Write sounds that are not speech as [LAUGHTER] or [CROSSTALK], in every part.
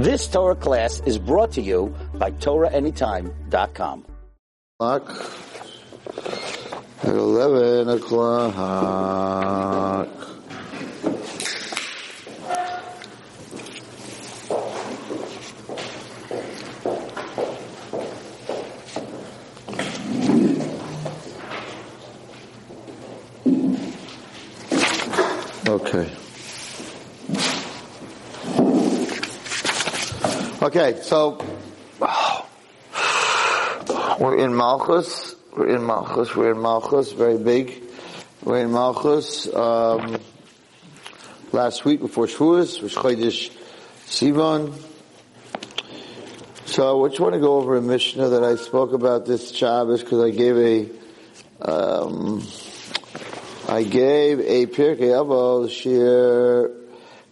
This Torah class is brought to you by TorahAnytime.com. At 11 o'clock. Okay. Okay, so we're in Malchus. We're in Malchus. We're in Malchus. Very big. We're in Malchus. Um, last week before Shavuos was Chodesh Sivan. So I just want to go over a Mishnah that I spoke about this Shabbos because I gave a um, I gave a Pirkei Avos Shir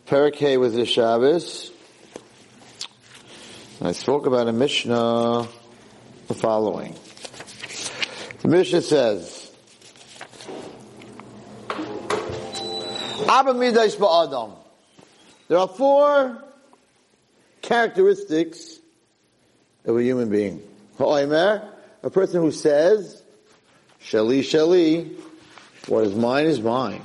Pirkei with the Shabbos. I spoke about a Mishnah the following. The Mishnah says. There are four characteristics of a human being. A person who says, Shali Shali, what is mine is mine.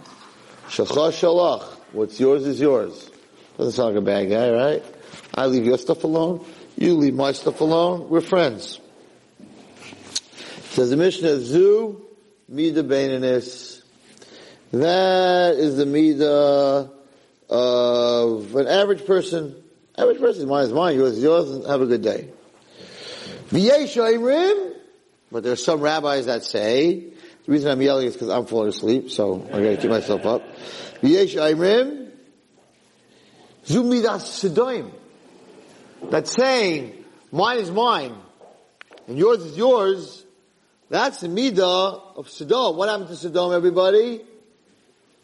Shalcha Shalach, what's yours is yours. Doesn't sound like a bad guy, right? I leave your stuff alone. You leave my stuff alone. We're friends. Says the Mishnah, Zu Mida Bainanis. That is the Mida of an average person. Average person, mine is mine, yours is yours, and have a good day. But there are some rabbis that say, the reason I'm yelling is because I'm falling asleep, so I gotta keep myself up. V'yesh Aimrim, Zu Midas Sedoim. That's saying, mine is mine, and yours is yours, that's the midah of Sodom. What happened to Sodom, everybody?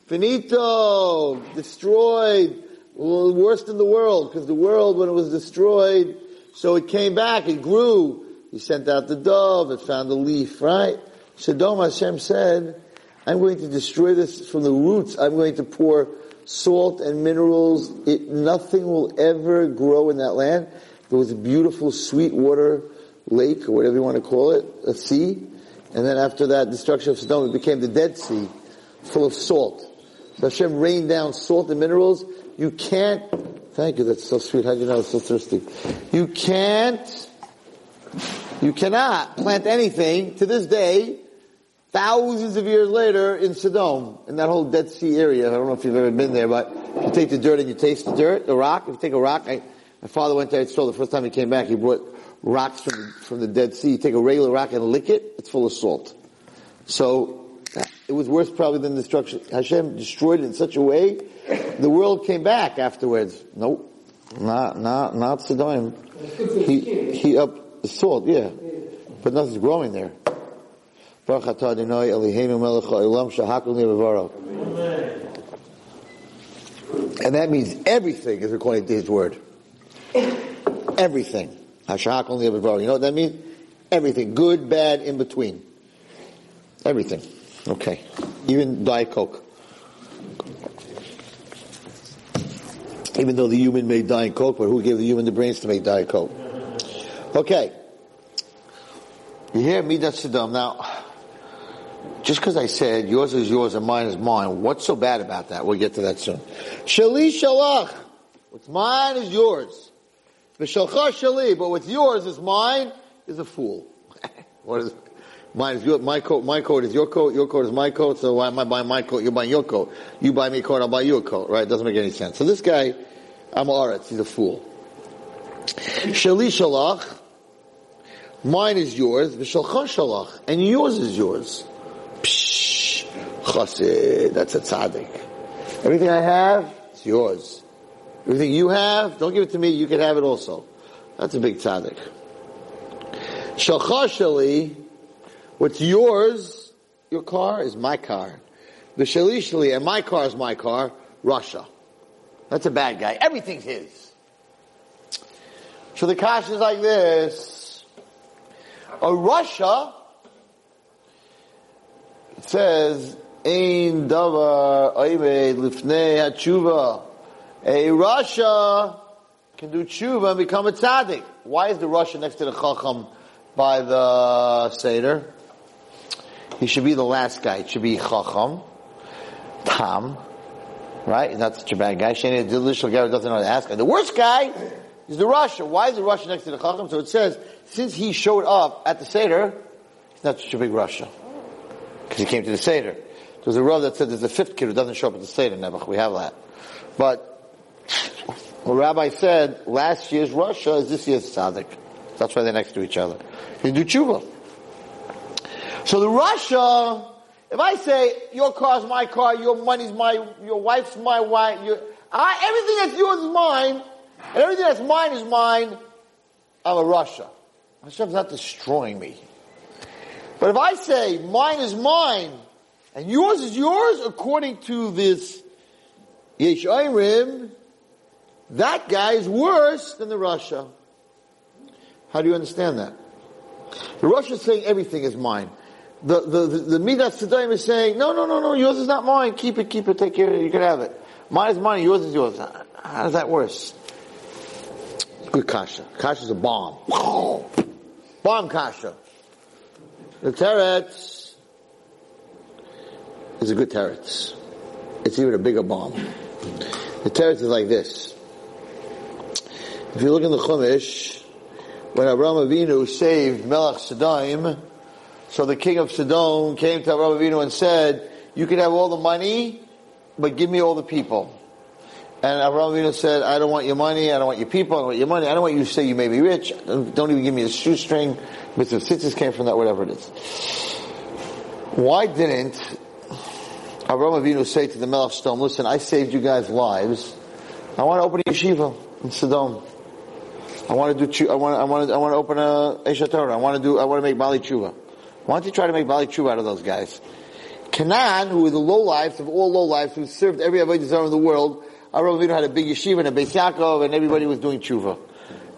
Finito, destroyed, worst in the world, because the world, when it was destroyed, so it came back, it grew. He sent out the dove, it found a leaf, right? Sodom Hashem said, I'm going to destroy this from the roots. I'm going to pour salt and minerals. It, nothing will ever grow in that land. There was a beautiful sweet water lake, or whatever you want to call it, a sea. And then after that destruction of Sodom, it became the Dead Sea, full of salt. So Hashem rained down salt and minerals. You can't, thank you, that's so sweet. How do you know it's so thirsty? You can't, you cannot plant anything to this day, thousands of years later in Sodom, in that whole Dead Sea area. I don't know if you've ever been there, but if you take the dirt and you taste the dirt, the rock, if you take a rock, I, my father went there, I saw the first time he came back, he brought rocks from the, from the Dead Sea. You take a regular rock and lick it, it's full of salt. So, it was worse probably than destruction. Hashem destroyed it in such a way, the world came back afterwards. Nope. Not, not, not Sodom. He, he up the salt, yeah. But nothing's growing there. And that means everything is according to His word. Everything. You know what that means? Everything. Good, bad, in between. Everything. Okay. Even Diet Coke. Even though the human made Diet Coke, but who gave the human the brains to make Diet Coke? Okay. You hear Midas Saddam. Now, just because I said yours is yours and mine is mine, what's so bad about that? We'll get to that soon. Shali Shalach. What's mine is yours. V'shalcha shali, but what's yours is mine, is a fool. [LAUGHS] what is Mine is your, my coat, my coat is your coat, your coat is my coat, so why am I buying my coat, you're buying your coat. You buy me a coat, I'll buy you a coat, right? It doesn't make any sense. So this guy, I'm Aretz, he's a fool. Shali shalach, mine is yours, v'shalcha shalach, and yours is yours. Psh, that's a tzaddik. Everything I have, it's yours. Everything you have, don't give it to me, you can have it also. That's a big tzaddik. Shalchashali, what's yours, your car is my car. The shalishali, and my car is my car, rasha. That's a bad guy. Everything's his. So the kash is like this. A rasha, it says, Ein davar oimed lifnei hatshuva. A rasha can do tshuva and become a tzaddik. Why is the Russian next to the Chacham by the Seder? He should be the last guy. It should be Chacham, Tam, right? He's not such a bad guy. Shani, the guy who doesn't know how to ask. And the worst guy is the Russian. Why is the Russian next to the Chacham? So it says, since he showed up at the Seder, he's not such a big rasha. Because he came to the Seder. There's a row that said there's a fifth kid who doesn't show up at the Seder, Nebuch. We have that. But, what Rabbi said, last year's rasha is this year's Tzaddik. That's why they're next to each other. You do tshuva. So the rasha, if I say, your car's my car, your money's my, your wife's my wife, your, I, everything that's yours is mine, and everything that's mine is mine, I'm a Russia. Hashem's not destroying me. But if I say, mine is mine, and yours is yours, according to this Yesh Ayrim, that guy is worse than the rasha. How do you understand that? The rasha is saying everything is mine. The, the, the, the Midas Tadaim is saying, no, no, no, no, yours is not mine. Keep it, keep it, take care of it, you can have it. Mine is mine, yours is yours. How is that worse? Good kasha. Kasha is a bomb. Bomb kasha. The teretz is a good teretz. It's even a bigger bomb. The teretz is like this. If you look in the Chumash, when Abraham Avinu saved Melech Sodom, so the king of Sodom came to Abraham Avinu and said, you can have all the money, but give me all the people. And Abraham Avinu said, I don't want your money, I don't want your people, I don't want your money, I don't want you to say you may be rich, don't even give me a shoestring, Mitzvah Sitzes came from that, whatever it is. Why didn't Abraham Avinu say to the Melech Sodom, listen, I saved you guys' lives, I want to open a yeshiva in Sodom. I want to do, I want, I want I want to open a Aish HaTorah. I want to do, I want to make Bali Tshuva. Why don't you try to make Bali Tshuva out of those guys? Canaan, who were the low lives of all low lives, who served every Avodah in the world, Avraham Avinu had a big yeshiva and a Beis Yaakov, and everybody was doing tshuva.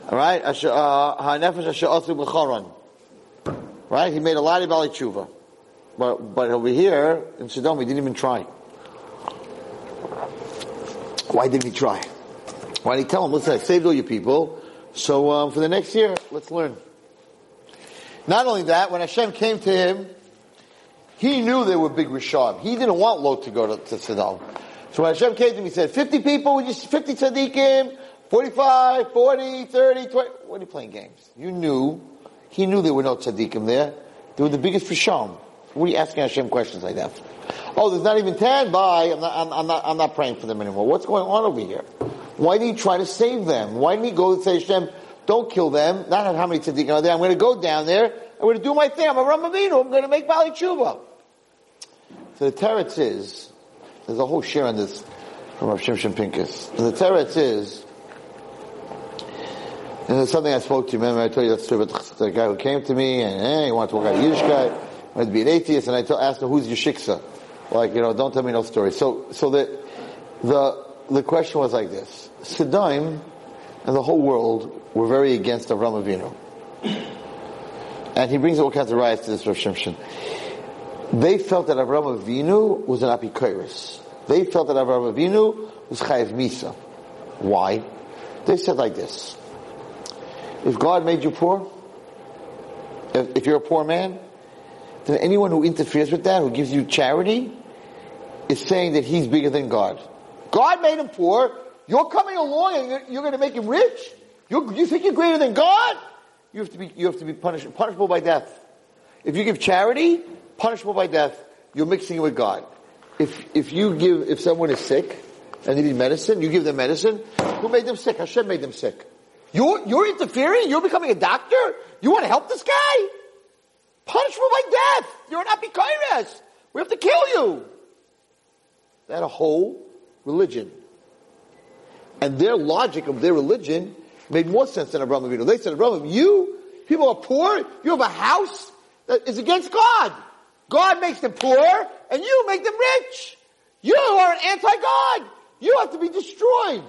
All right, Ha'nefesh Asher Asu B'Charon. Right, he made a lot of Bali tshuva, but but over here in Sodom, he didn't even try. Why didn't he try? Why did he tell him, "Listen, I saved all your people, so um, for the next year, let's learn." Not only that, when Hashem came to him, he knew they were big Rishab. He didn't want Lot to go to, to. So when Hashem came to him, he said, 50 people, 50 tzaddikim, 45, 40, 30, 20. What are you playing games? You knew, he knew there were no tzaddikim there. They were the biggest Risham. What are you asking Hashem questions like that? Oh, there's not even 10, bye, I'm not, I'm, I'm, not, I'm not praying for them anymore. What's going on over here? Why did he try to save them? Why didn't he go and say, Hashem, don't kill them, not how many tzaddikim are there, I'm going to go down there, I'm going to do my thing, I'm a Ramavinu, I'm going to make Bali Tshuva. So the teretz is, there's a whole share on this from Rav Shimshon Pincus. And the teretz is, and there's something I spoke to you, remember I told you that story about the guy who came to me and eh, he wanted to work out Yiddish guy, wanted to be an atheist, and I asked him, who's your shiksa? Like, you know, don't tell me no story. So, so the, the, the question was like this. Sodom and the whole world were very against Avram Avinu. And he brings all kinds of riots to this Rav Shimshon. They felt that Avram Avinu was an apikoros. They felt that Avram Avinu was chayiv misa. Why? They said like this: If God made you poor, if, if you're a poor man, then anyone who interferes with that, who gives you charity, is saying that he's bigger than God. God made him poor. You're coming along and you're, you're going to make him rich. You're, you think you're greater than God? You have to be you have to be punished, punishable by death. If you give charity, punishable by death, you're mixing it with God. If, if you give, if someone is sick and they need medicine, you give them medicine, who made them sick? Hashem made them sick. You're, you're interfering? You're becoming a doctor? You want to help this guy? Punishable by death. You're an apikoros. We have to kill you. Had a whole religion. And their logic of their religion made more sense than Abraham Avinu. They said, Abraham, you, people are poor, you have a house that is against God. God makes them poor, and you make them rich. You are an anti-God. You have to be destroyed.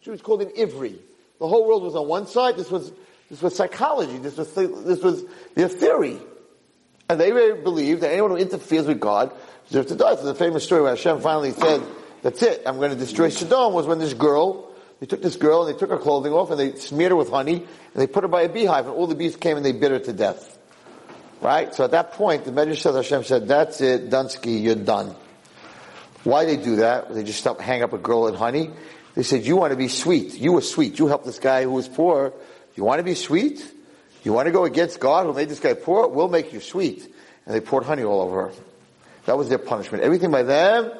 She was called an Ivri. The whole world was on one side. This was this was psychology. This was this was their theory, and they believed that anyone who interferes with God deserves to die. So the famous story where Hashem finally said, "That's it. I'm going to destroy Sodom." Was when this girl, They took this girl and they took her clothing off and they smeared her with honey and they put her by a beehive and all the bees came and they bit her to death. Right? So at that point, the Medrash Hashem said, that's it, Dunsky, you're done. Why they do that? They just stop, hang up a girl in honey. They said, you want to be sweet. You were sweet. You helped this guy who was poor. You want to be sweet? You want to go against God who made this guy poor? We'll make you sweet. And they poured honey all over her. That was their punishment. Everything by them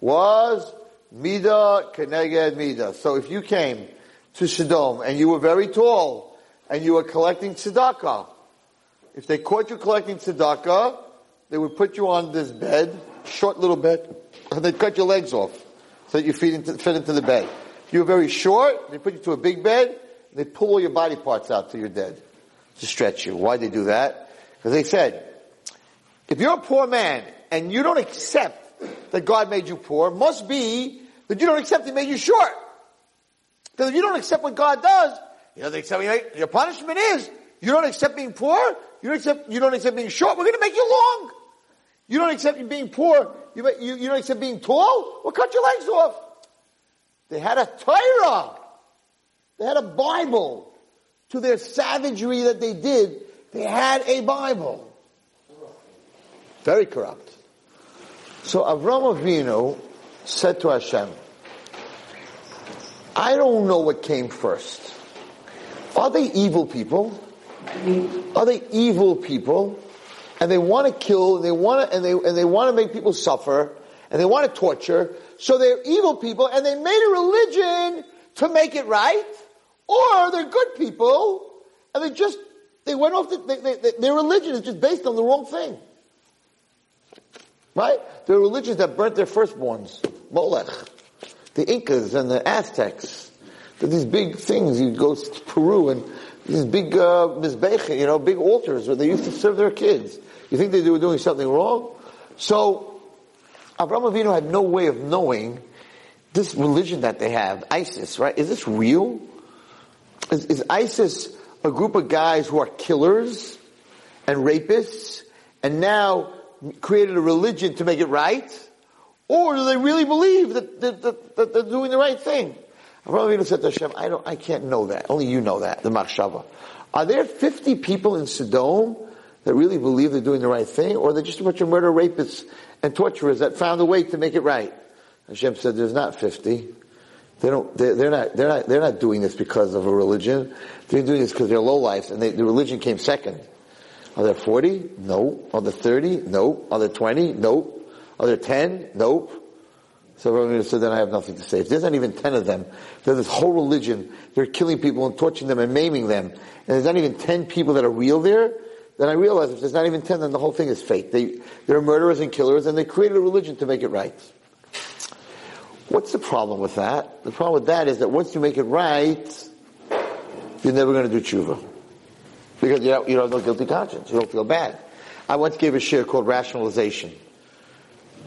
was Mida Keneged Mida. So if you came to Sodom and you were very tall and you were collecting tzedakah, if they caught you collecting tzedakah, they would put you on this bed, short little bed, and they'd cut your legs off so that you fit into, fit into the bed. If you were very short, they put you to a big bed, and they pull all your body parts out till you're dead to stretch you. Why they do that? Because they said, if you're a poor man and you don't accept that God made you poor, must be that you don't accept He made you short. Because if you don't accept what God does, you don't accept your punishment is you don't accept being poor. You don't accept. You don't accept being short. We're going to make you long. You don't accept being poor. You, you, you don't accept being tall. We'll cut your legs off. They had a Torah. They had a Bible. To their savagery that they did, they had a Bible. Very corrupt. So Avram Avinu said to Hashem, I don't know what came first. Are they evil people? Are they evil people? And they want to kill, and they want to, and they, and they want to make people suffer, and they want to torture. So they're evil people, and they made a religion to make it right, or they're good people, and they just, they went off, the, they, they, their religion is just based on the wrong thing. Right? There are religions that burnt their firstborns. Molech. The Incas and the Aztecs. These big things. You go to Peru and these big uh, you know, big altars where they used to serve their kids. You think they were doing something wrong? So, Abraham Avinu had no way of knowing this religion that they have, ISIS, right? Is this real? Is, is ISIS a group of guys who are killers and rapists and now created a religion to make it right? Or do they really believe that, that, that, that they're doing the right thing? Avraham Avinu said to Hashem, I don't, I can't know that. Only you know that, the Machshava. Are there 50 people in Sodom that really believe they're doing the right thing, or they're just a bunch of murder rapists and torturers that found a way to make it right? Hashem said, there's not 50. They don't, they're, they're not, they're not, they're not doing this because of a religion. They're doing this because they're low lives and they, the religion came second. Are there 40? No. Are there 30? No. Are there 20? Nope. Are there 10? Nope. So said, then I have nothing to say. If there's not even ten of them, there's this whole religion, they're killing people and torturing them and maiming them, and there's not even ten people that are real there, then I realize if there's not even ten, then the whole thing is fake. They, they're murderers and killers, and they created a religion to make it right. What's the problem with that? The problem with that is that once you make it right, you're never going to do tshuva. Because you, don't, you don't have no guilty conscience. You don't feel bad. I once gave a share called rationalization.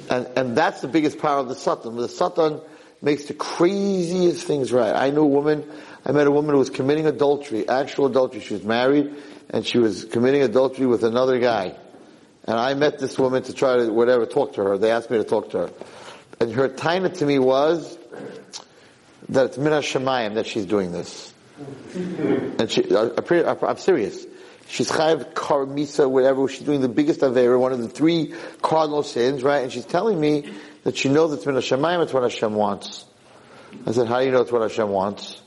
And, and that's the biggest power of the Satan. The Satan makes the craziest things right. I knew a woman, I met a woman who was committing adultery, actual adultery. She was married and she was committing adultery with another guy. And I met this woman to try to, whatever, talk to her. They asked me to talk to her. And her taina to me was that it's min shemayim that she's doing this. And she, uh, I, I'm serious. She's chayav karmisa, whatever. She's doing the biggest avera, one of the three cardinal sins, right? And she's telling me that she knows it's been Hashemayim, it's what Hashem wants. I said, how do you know it's what Hashem wants?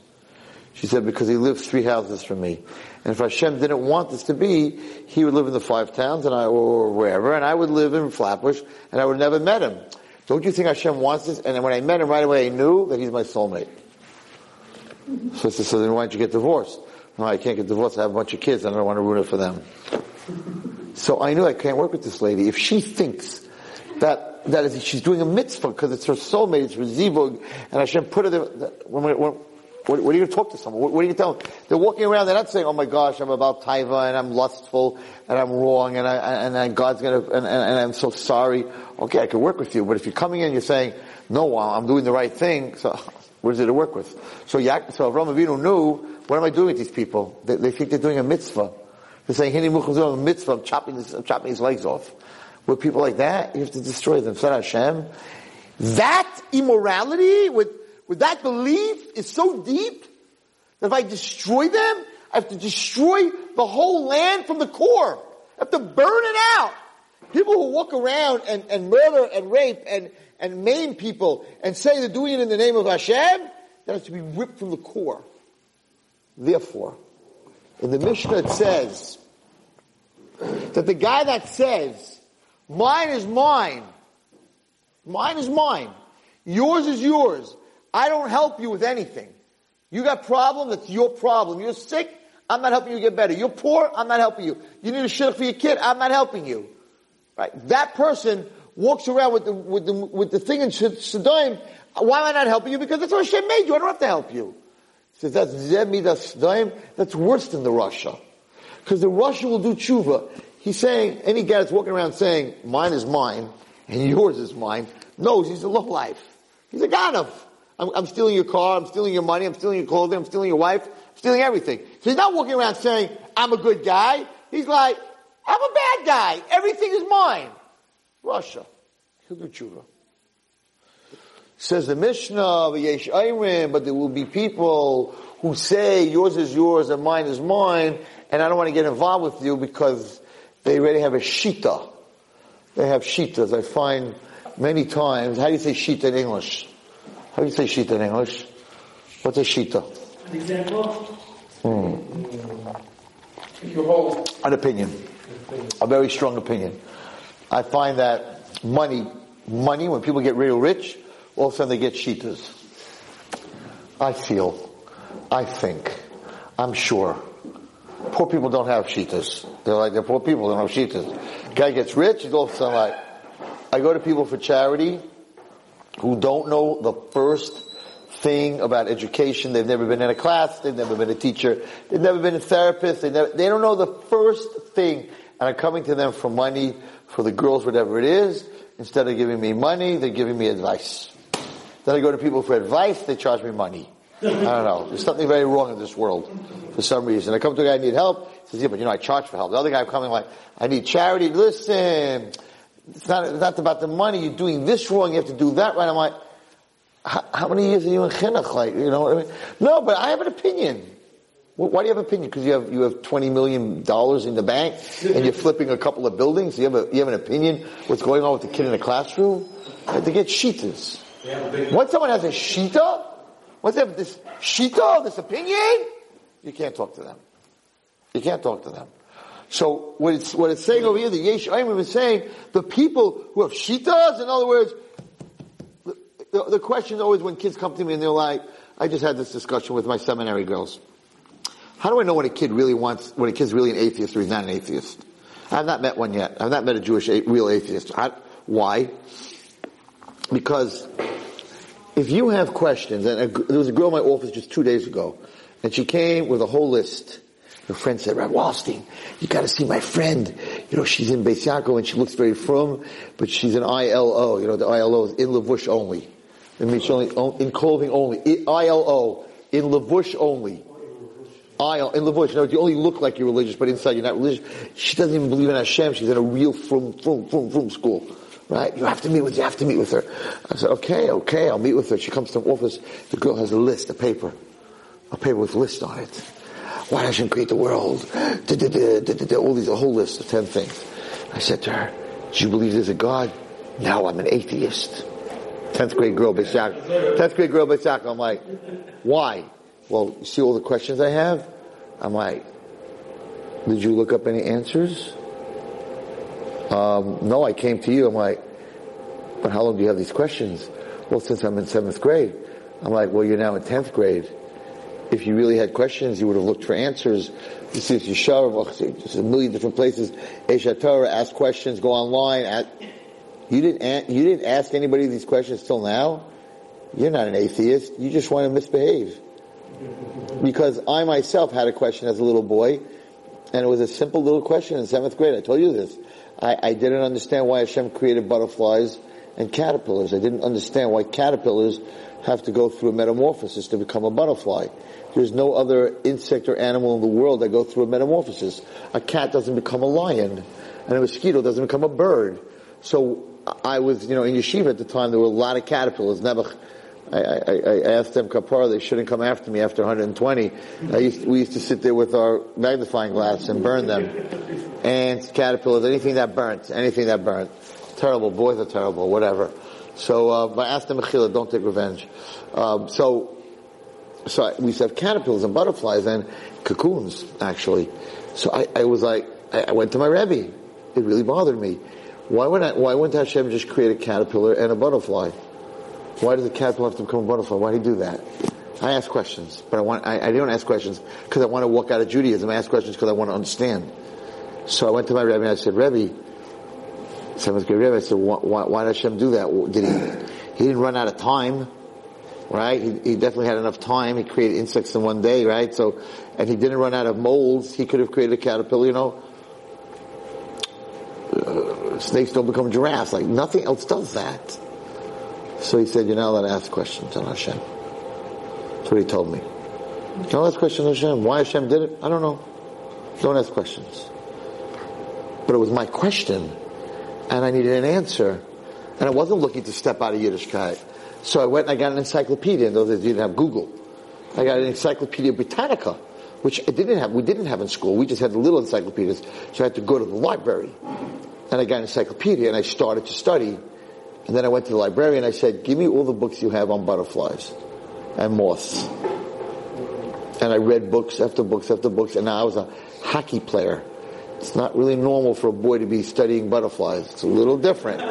She said, because he lives three houses from me. And if Hashem didn't want this to be, he would live in the five towns and I, or wherever, and I would live in Flatbush, and I would never met him. Don't you think Hashem wants this? And when I met him right away, I knew that he's my soulmate. So I said, so then why don't you get divorced? No, I can't get divorced. I have a bunch of kids. and I don't want to ruin it for them. So I knew I can't work with this lady. If she thinks that that is, she's doing a mitzvah because it's her soulmate, it's her zivug, and I shouldn't put her there. When, when, what, what, are you going to talk to someone? What, what, are you going to tell them? They're walking around, they're not saying, oh my gosh, I'm about taiva, and I'm lustful, and I'm wrong, and I, and, God's gonna, and, and, and, I'm so sorry. Okay, I can work with you, but if you're coming in, you're saying, no, I'm doing the right thing, so [LAUGHS] what is it to work with? So, so Avram Avinu knew what am I doing with these people? They, they think they're doing a mitzvah. They're saying, Hini doing a mitzvah, I'm chopping, this, I'm chopping his legs off. With people like that, you have to destroy them. Said Hashem. That immorality with, with that belief is so deep that if I destroy them, I have to destroy the whole land from the core. I have to burn it out. People who walk around and, and murder and rape and, and maim people and say they're doing it in the name of Hashem, that has to be ripped from the core. Therefore, in the Mishnah it says that the guy that says, mine is mine, mine is mine, yours is yours, I don't help you with anything. You got problem, that's your problem. You're sick, I'm not helping you get better. You're poor, I'm not helping you. You need a shidduch for your kid, I'm not helping you. Right? That person walks around with the, with the, with the thing in Sodom, why am I not helping you? Because that's what Hashem made you, I don't have to help you. Says that's Zemidas Daim, that's worse than the rasha. Because the rasha will do tshuva. He's saying, any guy that's walking around saying, mine is mine, and [LAUGHS] yours is mine, knows he's a low life. He's a ganav. I'm, I'm stealing your car, I'm stealing your money, I'm stealing your clothing, I'm stealing your wife, I'm stealing everything. So he's not walking around saying, I'm a good guy. He's like, I'm a bad guy. Everything is mine. Rasha. He'll do tshuva. Says the Mishnah, Yesh but there will be people who say yours is yours and mine is mine, and I don't want to get involved with you because they already have a shita. They have shitas. I find many times, how do you say shita in English? How do you say shita in English? What's a shita? An example? Hmm. An opinion. A very strong opinion. I find that money, money, when people get real rich, all of a sudden they get shitas. I feel, I think, I'm sure. Poor people don't have shitas. They're like, they're poor people, they don't have shitas. Guy gets rich, he's all of a sudden like, I go to people for charity, who don't know the first thing about education. They've never been in a class. They've never been a teacher. They've never been a therapist. They, never, they don't know the first thing. And I'm coming to them for money, for the girls, whatever it is. Instead of giving me money, they're giving me advice. Then I go to people for advice, they charge me money. I don't know. There's something very wrong in this world for some reason. I come to a guy, I need help. He says, yeah, but you know, I charge for help. The other guy coming like, I need charity. Listen, it's not, it's not about the money. You're doing this wrong. You have to do that right. I'm like, how, many years are you in chinuch? Like, you know what I mean? No, but I have an opinion. Why do you have an opinion? Because you have you have twenty million dollars in the bank and you're flipping a couple of buildings. You have a you have an opinion what's going on with the kid in the classroom. They get shitas. Once someone has a shita, once they have this shita, this opinion, you can't talk to them. You can't talk to them. So what it's, what it's saying over here, the Yesh is saying, the people who have shitas, in other words, the, the, the question is always when kids come to me and they're like, I just had this discussion with my seminary girls. How do I know when a kid really wants, when a kid's really an atheist or he's not an atheist? I've not met one yet. I've not met a Jewish a, real atheist. I, why? Because if you have questions, and a, there was a girl in my office just two days ago, and she came with a whole list her friend said, Rabbi Wallerstein, you gotta see my friend. You know, she's in Beis Yaakov and she looks very frum, but she's an ILO. You know, the ILO is in Lavush only. It means only, in clothing only. ILO, in Lavush only. IL, in Lavush. No, you only look like you're religious, but inside you're not religious. She doesn't even believe in Hashem. She's in a real frum, frum, frum, frum school. Right? You have to meet with, you have to meet with her. I said, okay, okay, I'll meet with her. She comes to the office. The girl has a list, a paper. A paper with a list on it. Why doesn't create the world? All these, a whole list of ten things. I said to her, do you believe there's a God? No, I'm an atheist. Tenth grade girl, Bishak. Tenth grade girl, Bishak. I'm like, why? Well, you see all the questions I have? I'm like, did you look up any answers? Um, no, I came to you. I'm like, but how long do you have these questions? Well, since I'm in seventh grade. I'm like, well, you're now in tenth grade if you really had questions, you would have looked for answers. You see, Yeshar, just a million different places. Aish HaTorah, ask questions, go online. Ask, you didn't, you didn't ask anybody these questions till now? You're not an atheist. You just want to misbehave. Because I myself had a question as a little boy, and it was a simple little question in seventh grade. I told you this. I, I didn't understand why Hashem created butterflies and caterpillars. I didn't understand why caterpillars have to go through a metamorphosis to become a butterfly. There's no other insect or animal in the world that go through a metamorphosis. A cat doesn't become a lion, and a mosquito doesn't become a bird. So I was, you know, in yeshiva at the time. There were a lot of caterpillars. I, I, I asked them kapara they shouldn't come after me after 120. I used we used to sit there with our magnifying glass and burn them. Ants, caterpillars, anything that burnt, anything that burnt. Terrible, boys are terrible, whatever. So, uh, I asked them, Mechila, don't take revenge. Um, so, so we have caterpillars and butterflies and cocoons, actually. So I, I was like, I, I went to my Rebbe. It really bothered me. Why wouldn't, I, why wouldn't Hashem just create a caterpillar and a butterfly? Why does a caterpillar have to become a butterfly? Why did he do that? I ask questions, but I want, I, I don't ask questions because I want to walk out of Judaism. I ask questions because I want to understand. So I went to my Rebbe and I said, Rebbe, Seventh grade Rebbe, I said, why, why, why did Hashem do that? Did he, he didn't run out of time, right? He, he definitely had enough time. He created insects in one day, right? So, and he didn't run out of molds. He could have created a caterpillar, you know. Uh, snakes don't become giraffes. Like nothing else does that. So he said, you're not allowed to ask questions on Hashem. That's what he told me. Don't ask questions on Hashem. Why Hashem did it? I don't know. Don't ask questions. But it was my question, and I needed an answer. And I wasn't looking to step out of Yiddishkeit. So I went and I got an encyclopedia, and those days you didn't have Google. I got an Encyclopedia Britannica, which I didn't have, we didn't have in school. We just had the little encyclopedias. So I had to go to the library. And I got an encyclopedia, and I started to study. And then I went to the librarian and I said, give me all the books you have on butterflies and moths. And I read books after books after books and now I was a hockey player. It's not really normal for a boy to be studying butterflies. It's a little different.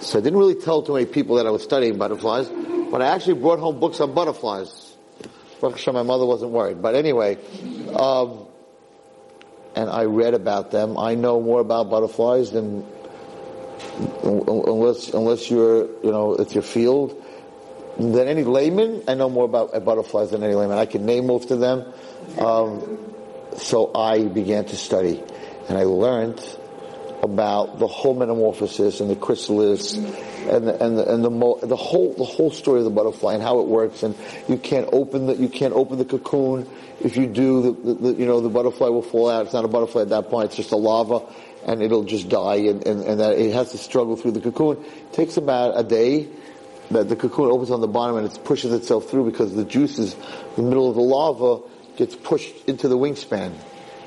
So I didn't really tell too many people that I was studying butterflies, but I actually brought home books on butterflies. my mother wasn't worried. But anyway, um, and I read about them. I know more about butterflies than unless unless you're you know it's your field than any layman. I know more about butterflies than any layman. I can name most of them. Um, so I began to study, and I learned about the whole metamorphosis and the chrysalis and the, and the, and the, the whole the whole story of the butterfly and how it works. And you can't open the you can't open the cocoon. If you do, the, the, you know the butterfly will fall out. It's not a butterfly at that point. It's just a larva and it'll just die and, and, and that it has to struggle through the cocoon. It takes about a day that the cocoon opens on the bottom and it pushes itself through because the juices the middle of the lava, gets pushed into the wingspan.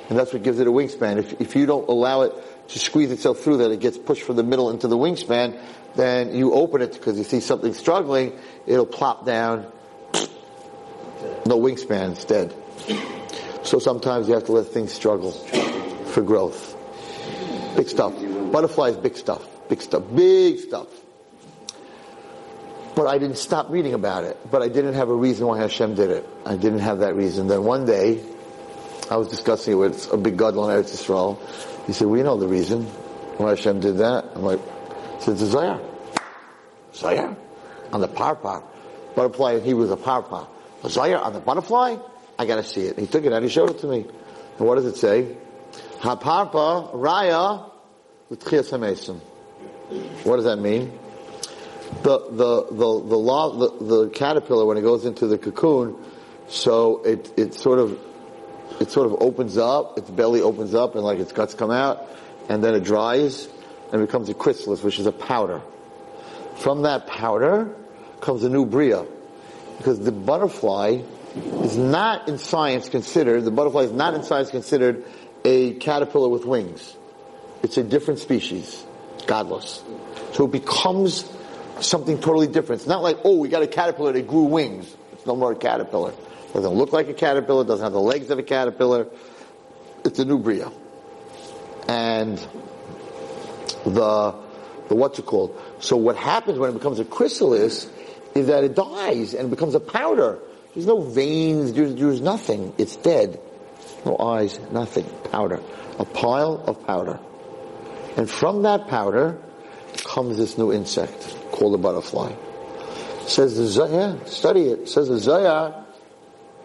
And that's what gives it a wingspan. If, if you don't allow it to squeeze itself through that, it gets pushed from the middle into the wingspan, then you open it because you see something struggling, it'll plop down. No wingspan, it's dead. So sometimes you have to let things struggle for growth. Big stuff. Butterflies, big stuff. Big stuff. Big stuff. But I didn't stop reading about it. But I didn't have a reason why Hashem did it. I didn't have that reason. Then one day, I was discussing it with a big gadol in Eretz Yisrael. He said, we know the reason why Hashem did that. I'm like, he it's a Zohar. Zohar? On the parpa. Butterfly Hebrew is a parpa. Zohar on the butterfly? I gotta see it. He took it and he showed it to me. And what does it say? Haparpa raya l'tchias hamesim. What does that mean? The the the the, law, the the caterpillar when it goes into the cocoon, so it it sort of it sort of opens up, its belly opens up and like its guts come out, and then it dries and becomes a chrysalis, which is a powder. From that powder comes a new bria, because the butterfly is not in science considered. The butterfly is not in science considered a caterpillar with wings. It's a different species, godless. So it becomes something totally different. It's not like, oh, we got a caterpillar that grew wings. It's no more a caterpillar. It doesn't look like a caterpillar, doesn't have the legs of a caterpillar. It's a new bria. And the, the what's it called? So what happens when it becomes a chrysalis is that it dies and becomes a powder. There's no veins, there's, there's nothing. It's dead. No eyes, nothing. Powder. A pile of powder. And from that powder comes this new insect called a butterfly. says the Zohar, study it. says the Zohar,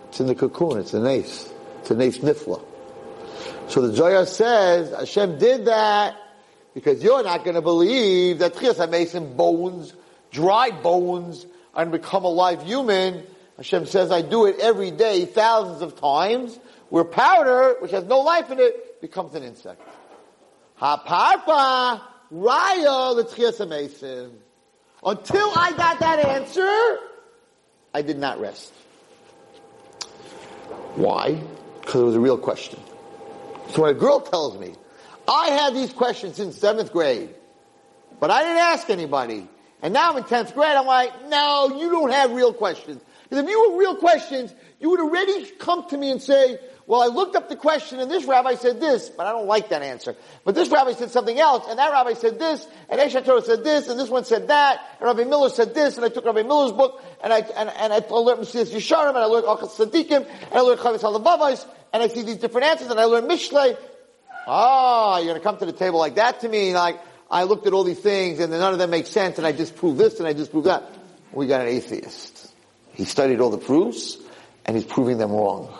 it's in the cocoon, it's the nace. It's a nace nifla. So the Zohar says, Hashem did that because you're not going to believe that Tchias Mason bones, dry bones, and become a live human. Hashem says, I do it every day, thousands of times, where powder, which has no life in it, becomes an insect. Haparpa raya l'tchias Until I got that answer, I did not rest. Why? Because it was a real question. So when a girl tells me, I had these questions in seventh grade, but I didn't ask anybody, and now I'm in tenth grade, I'm like, no, you don't have real questions. Because if you were real questions, you would already come to me and say, well, I looked up the question and this rabbi said this, but I don't like that answer. But this rabbi said something else, and that rabbi said this, and Aish HaTorah said this, and this one said that, and Rabbi Miller said this, and I took Rabbi Miller's book, and I, and, and I learned Mesilas Yesharim, and I learned Orchos Tzaddikim, and I learned Chovos Halevavos, and I see these different answers, and I learned Mishlei. Ah, you're gonna come to the table like that to me, like, I looked at all these things, and none of them make sense, and I disprove this, and I disprove that. We got an atheist. He studied all the proofs, and he's proving them wrong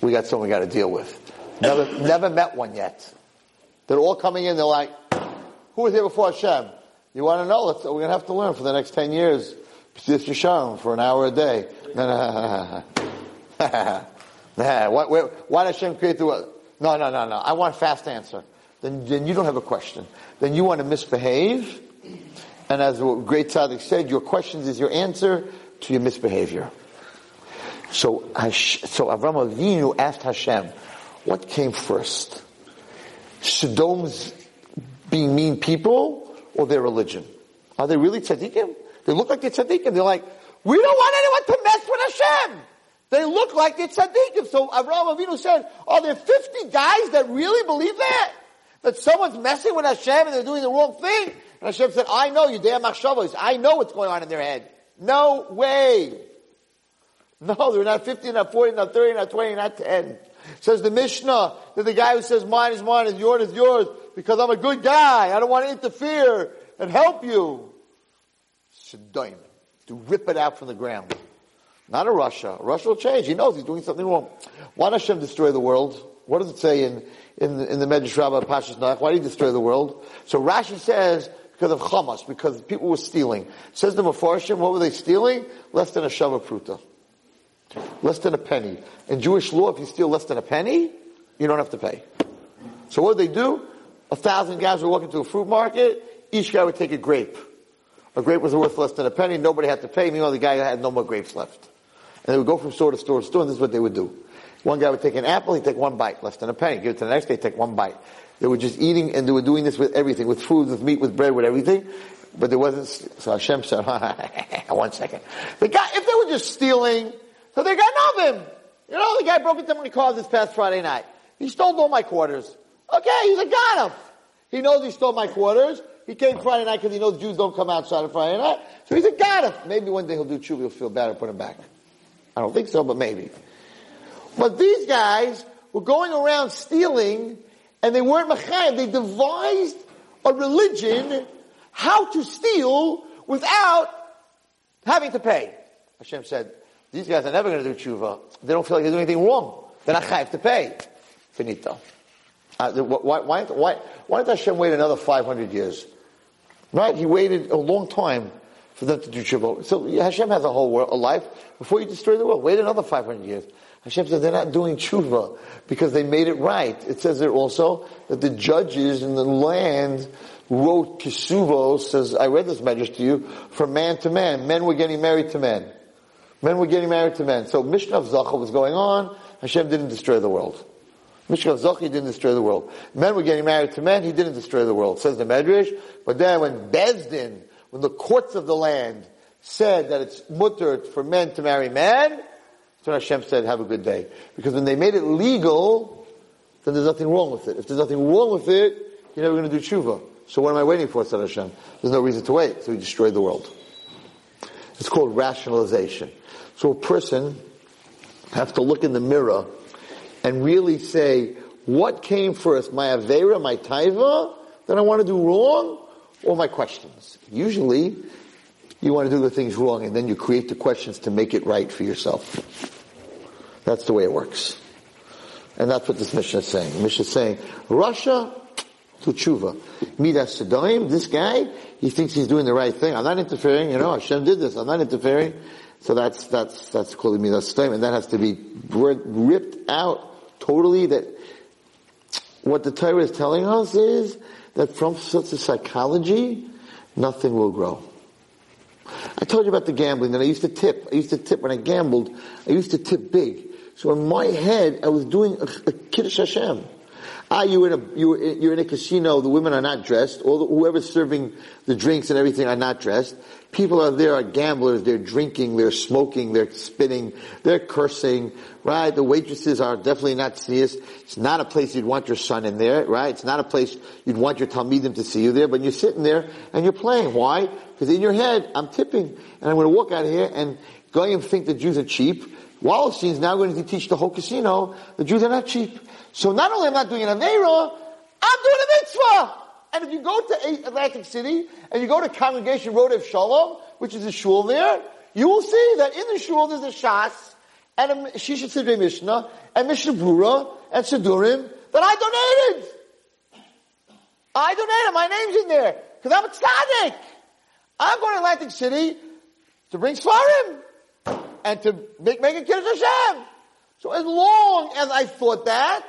we got someone we got to deal with. Never, never met one yet. They're all coming in. They're like, "Who was here before Hashem?" You want to know? Let's, we're going to have to learn for the next ten years. This Yisharim for an hour a day. [LAUGHS] [LAUGHS] why, why, why did Hashem create the world? No, no, no, no. I want a fast answer. Then, then you don't have a question. Then you want to misbehave. And as the great tzaddik said, your questions is your answer to your misbehavior. So, so Avram Avinu asked Hashem, what came first? Sodom's being mean people or their religion? Are they really tzaddikim? They look like they're tzaddikim. They're like, we don't want anyone to mess with Hashem. They look like they're tzaddikim. So Avraham Avinu said, are there 50 guys that really believe that? That someone's messing with Hashem and they're doing the wrong thing? And Hashem said, I know you, they're machshavos. I know what's going on in their head. No way. No, they're not 50, not 40, not 30, not 20, not 10. Says the Mishnah that the guy who says mine is mine and yours is yours because I'm a good guy. I don't want to interfere and help you. Shadayim. To rip it out from the ground. Not a rasha. Rasha will change. He knows he's doing something wrong. Why does Hashem destroy the world? What does it say in, in, the, in the Medrash Rabbah Pashas Nach? Why did he destroy the world? So Rashi says, because of Hamas, because people were stealing. Says the Mefarshim, what were they stealing? Less than a Shava Pruta. Less than a penny. In Jewish law, if you steal less than a penny, you don't have to pay. So what did they do? A thousand guys were walking to a fruit market. Each guy would take a grape. A grape was worth less than a penny. Nobody had to pay. Meanwhile, the guy had no more grapes left. And they would go from store to store to store, and this is what they would do. One guy would take an apple, he'd take one bite, less than a penny. Give it to the next guy, take one bite. They were just eating, and they were doing this with everything, with food, with meat, with bread, with everything. But there wasn't, so Hashem said, [LAUGHS] one second. The guy, if they were just stealing, so they got nothing. You know, the guy broke into my car this past Friday night. He stole all my quarters. Okay, he's a ganav. He knows he stole my quarters. He came Friday night because he knows Jews don't come outside on Friday night. So he's a ganav. Maybe one day he'll do tshuva, he'll feel bad and put him back. I don't think so, but maybe. But these guys were going around stealing and they weren't machayim. They devised a religion how to steal without having to pay. Hashem said, these guys are never going to do tshuva. They don't feel like they're doing anything wrong. They're not chayiv to pay. Finito. Uh, why, why, why, why did Hashem wait another 500 years? Right? He waited a long time for them to do tshuva. So Hashem has a whole world, a life before you destroy the world. Wait another 500 years. Hashem said they're not doing tshuva because they made it right. It says there also that the judges in the land wrote kisuvos, says, I read this message to you, from man to man. Men were getting married to men. Men were getting married to men. So Mishnah of was going on. Hashem didn't destroy the world. Mishnah of didn't destroy the world. Men were getting married to men. He didn't destroy the world. Says the Medrash. But then when Beis Din, when the courts of the land said that it's mutter for men to marry men, so Hashem said, have a good day. Because when they made it legal, then there's nothing wrong with it. If there's nothing wrong with it, you're never going to do tshuva. So what am I waiting for, said Hashem? There's no reason to wait. So he destroyed the world. It's called rationalization. So a person has to look in the mirror and really say, what came first, my Avera, my Taiva, that I want to do wrong, or my questions? Usually, you want to do the things wrong and then you create the questions to make it right for yourself. That's the way it works. And that's what this mission is saying. Mission is saying, rasha to tshuva. Midas Sedaim, this guy, he thinks he's doing the right thing. I'm not interfering, you know, Hashem did this, I'm not interfering. So that's, that's, that's called midas stam, and that has to be ripped out totally that what the Torah is telling us is that from such a psychology, nothing will grow. I told you about the gambling that I used to tip. I used to tip when I gambled. I used to tip big. So in my head, I was doing a, a Kiddush Hashem. Ah, you in a you you're in a casino. The women are not dressed. All the, whoever's serving the drinks and everything are not dressed. People are there are gamblers. They're drinking. They're smoking. They're spitting. They're cursing. Right. The waitresses are definitely not serious. It's not a place you'd want your son in there. Right. It's not a place you'd want your talmidim to see you there. But you're sitting there and you're playing. Why? Because in your head, I'm tipping, and I'm going to walk out of here and and think the Jews are cheap. Wallerstein's now going to teach the whole casino the Jews are not cheap. So not only am I not doing an Aveira, I'm doing a mitzvah. And if you go to Atlantic City and you go to Congregation Rodef Shalom, which is a shul there, you will see that in the shul there's a Shas and a Shisha Sidrei Mishnah and Mishnah Brura and Sidurim that I donated. I donated. My name's in there because I'm a tzaddik. I'm going to Atlantic City to bring Svarim and to make, make a Kiddush Hashem. So as long as I thought that,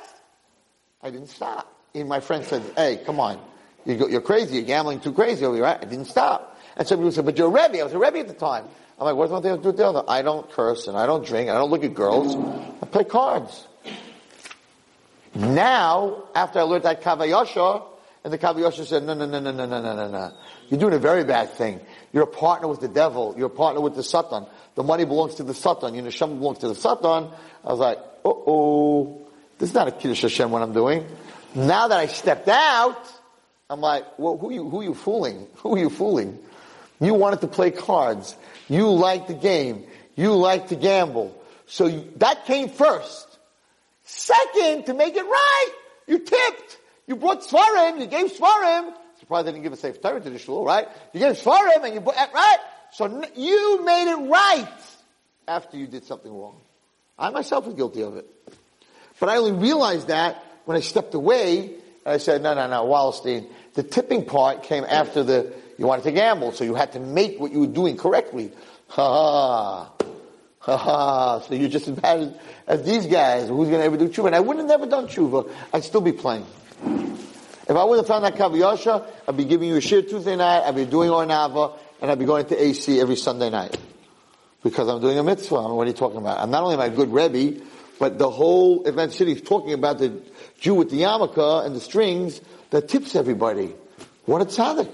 I didn't stop. And my friend said, hey, come on. You're crazy. You're gambling too crazy over here, right? I didn't stop. And some people said, but you're a Rebbe. I was a Rebbe at the time. I'm like, what's one thing to do with the other? I don't curse and I don't drink and I don't look at girls. I play cards. Now, after I learned that Kav HaYashar, and the Kav HaYashar said, no, no, no, no, no, no, no, no, no. You're doing a very bad thing. You're a partner with the devil. You're a partner with the Satan. The money belongs to the Satan. Your neshama belongs to the Satan. I was like, uh-oh. This is not a Kiddush Hashem what I'm doing. Now that I stepped out, I'm like, well, who you, who you fooling? [LAUGHS] Who are you fooling? You wanted to play cards. You liked the game. You liked to gamble. So you, that came first. Second, to make it right, you tipped. You brought Svarim, you gave Svarim. Surprised they didn't give a Sefer Torah to the shul, right? You gave Svarim and you brought, eh, right? So you made it right after you did something wrong. I myself was guilty of it. But I only realized that when I stepped away, I said, no, no, no, Wallerstein, the tipping part came after the, you wanted to gamble, so you had to make what you were doing correctly. [LAUGHS] Ha ha. Ha [LAUGHS] ha. So you're just as bad as, as these guys. Who's going to ever do tshuva? And I wouldn't have never done tshuva. I'd still be playing. If I would have found that Kav HaYashar, I'd be giving you a shir Tuesday night, I'd be doing Ornava, and I'd be going to AC every Sunday night. Because I'm doing a mitzvah. What are you talking about? I'm not only my good Rebbe, but the whole event city is talking about the Jew with the yarmulke and the strings that tips everybody. What a tzaddik.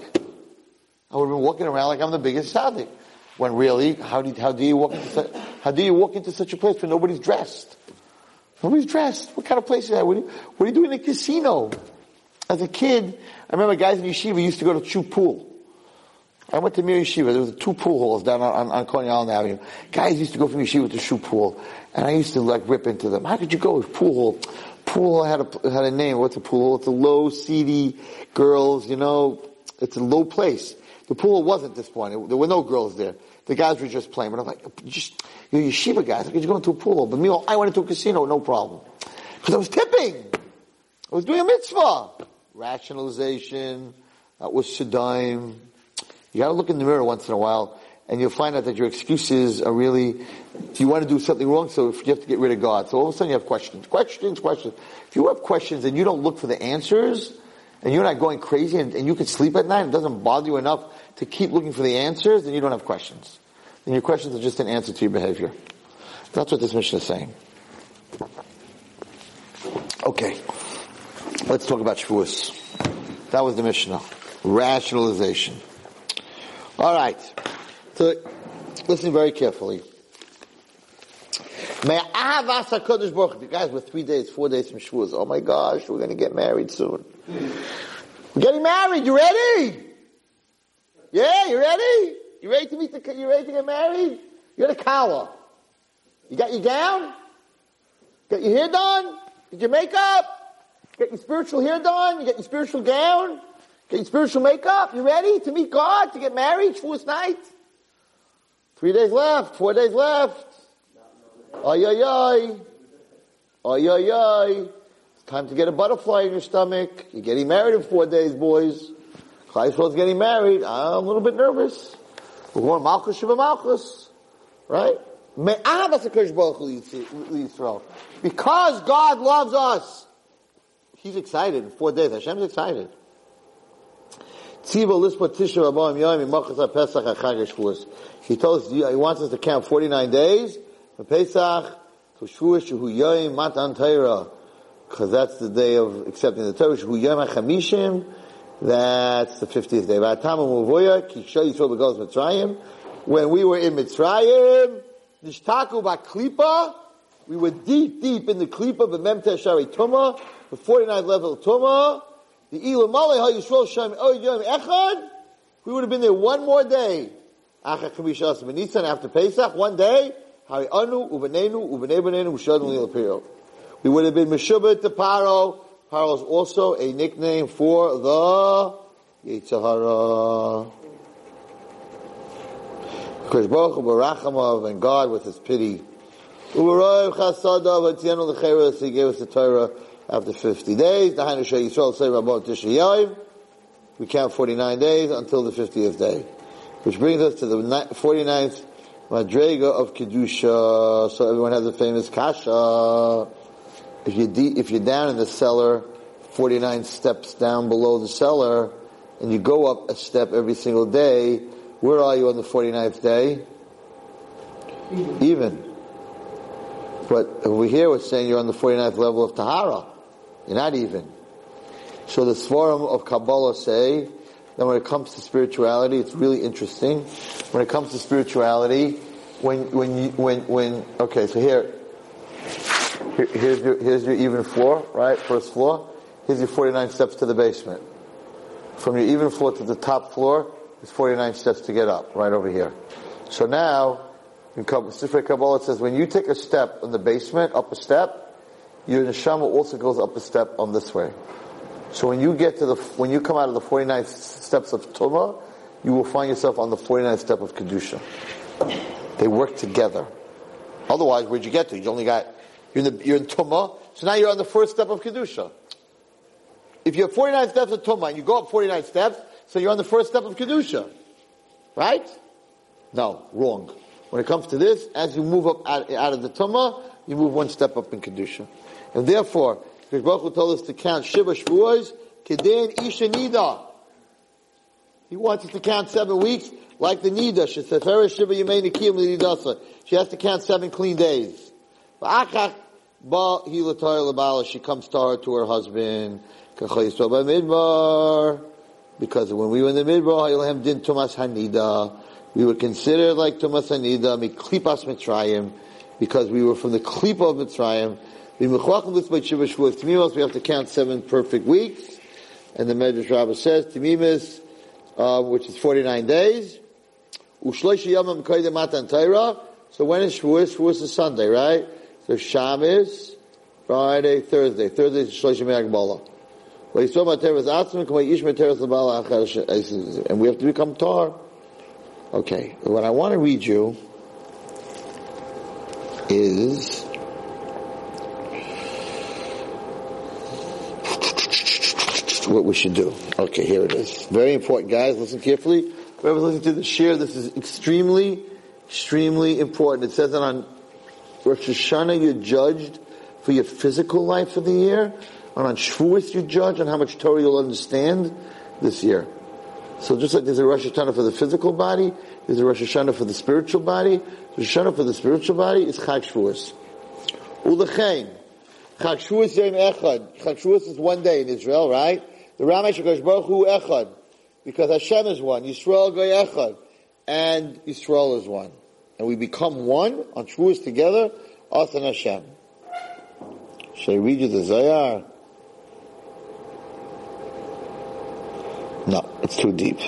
I would have been walking around like I'm the biggest tzaddik. When really, how do, you, how do you walk into such, how do you walk into such a place where nobody's dressed? Nobody's dressed. What kind of place is that? What are you, what you doing in a casino? As a kid, I remember guys in yeshiva used to go to chew pool. I went to Mir Yeshiva. There was two pool halls down on, on, on Coney Island Avenue. Guys used to go from Yeshiva to shoe pool. And I used to like rip into them. How could you go with pool hall? Pool had a, had a name. What's a pool hall? It's a low, seedy girls, you know. It's a low place. The pool wasn't this point. It, there were no girls there. The guys were just playing. But I'm like, just, you're Yeshiva guys. How could you go into a pool? But me, I went into a casino, no problem. Because I was tipping. I was doing a mitzvah. Rationalization. That was Shadaim. You gotta look in the mirror once in a while and you'll find out that your excuses are really, you want to do something wrong, so you have to get rid of God. So all of a sudden you have questions, questions, questions. If you have questions and you don't look for the answers, and you're not going crazy and, and you can sleep at night, it doesn't bother you enough to keep looking for the answers, then you don't have questions. Then your questions are just an answer to your behavior. That's what this mission is saying. Okay. Let's talk about Shavuos. That was the Mishnah. Rationalization. All right. So, listen very carefully. You guys, we're three days, four days from Shavuos. Oh my gosh, we're going to get married soon. We're getting married. You ready? Yeah, you ready? You ready to meet the, you ready to get married? You got a collar. You got your gown? Got your hair done? Did your makeup? Get your spiritual hair done? You got your spiritual gown? Get spiritual makeup? You ready to meet God, to get married, Shavuos night? Three days left, four days left. Ay, ay, ay. Ay, ay, ay. It's time to get a butterfly in your stomach. You're getting married in four days, boys. Kleisfeld's getting married. I'm a little bit nervous. We're going Malchus Shiva Malchus. Right? Because God loves us. He's excited in four days. Hashem's excited. Lispa Tisha Rabbaim Pesach. He told us, he wants us to count 49 days from Pesach to Shavuos Shehu Yom Matan Torah. Because that's the day of accepting the Torah. Shehu Yom HaChamishim. That's the 50th day. V'atam Muvoya Kisha Yisrael Begolos Mitzrayim. When we were in Mitzrayim, Nishtaku Baklipa, we were deep, deep in the Klipa, B'mem Teshari Tumah, the 49th level of Tumah, the Ha Yisrael Shem O Yom Echad, we would have been there one more day. Acha Kamisha Asmenitzan after Pesach, one day, Hari Anu, Ubenenu, Ubenei Benenu, Mushadun We would have been Meshubah to Paro. Paro is also a nickname for the Yetzer Hara. Because Baruch Barachamav and God with His pity. Uberayim Chasadav at the the Cheres, He gave us the Torah after 50 days. The Hainu Shei Yisrael say Rabbot Tishayim. We count 49 days until the 50th day. Which brings us to the 49th Madrega of Kedusha. So everyone has a famous Kasha. If you de- if you're down in the cellar, 49 steps down below the cellar, and you go up a step every single day, where are you on the 49th day? Even. Even. But over here we're saying you're on the 49th level of Tahara. You're not even. So the Svarim of Kabbalah say that when it comes to spirituality, it's really interesting. When it comes to spirituality, when, when you, when, when, okay, so here, here here's your, here's your even floor, right? First floor. Here's your 49 steps to the basement. From your even floor to the top floor, it's 49 steps to get up, right over here. So now, in Kabbalah it says, when you take a step in the basement, up a step, your neshama also goes up a step on this way. So when you get to the, when you come out of the 49 steps of Tumah, you will find yourself on the 49th step of Kedusha. They work together. Otherwise, where'd you get to? You only got, you're in, the, you're in Tumah, so now you're on the first step of Kedusha. If you have 49 steps of Tumah and you go up 49 steps, so you're on the first step of Kedusha. Right? No, wrong. When it comes to this, as you move up out, out of the Tumah, you move one step up in Kedusha. And therefore, Baruch told us to count Shiva Shavuos, Kedin Isha Nida. He wants us to count seven weeks, like the Nida. She says, Shiva Yemei Nikim Nidasa. She has to count seven clean days. She comes to her, to her husband. Because when we were in the Midbar, din Tumas Hanida. We were considered like Tumas Hanida, Miklipas Mitzrayim, because we were from the Klipa of Mitzrayim. We have to count seven perfect weeks. And the Medrash Rabbah says, Timimis, uh, which is 49 days. Ushloish Yamam Koyde Matan Torah. So when is Shavuos? Shavuos is Sunday, right? So Shabbos, Friday, Thursday. Thursday is Shlosh Yamei and we have to become tar. Okay, what I want to read you is what we should do. Okay, here it is. Very important, guys. Listen carefully. Whoever's listening to the share, this is extremely, extremely important. It says that on Rosh Hashanah you're judged for your physical life for the year, and on Shavuos you judge on how much Torah you'll understand this year. So just like there's a Rosh Hashanah for the physical body, there's a Rosh Hashanah for the spiritual body. Rosh Hashanah for the spiritual body is Chag Shavuos. Ulechein. Chag Shavuos Echad. Chag is one day in Israel, right? The Ramesh Hakadosh Baruch Hu Echad. Because Hashem is one. Yisrael Goy Echad. And Yisrael is one. And we become one on Shavuos together, us and Hashem. Should I read you the Zohar? No, it's too deep.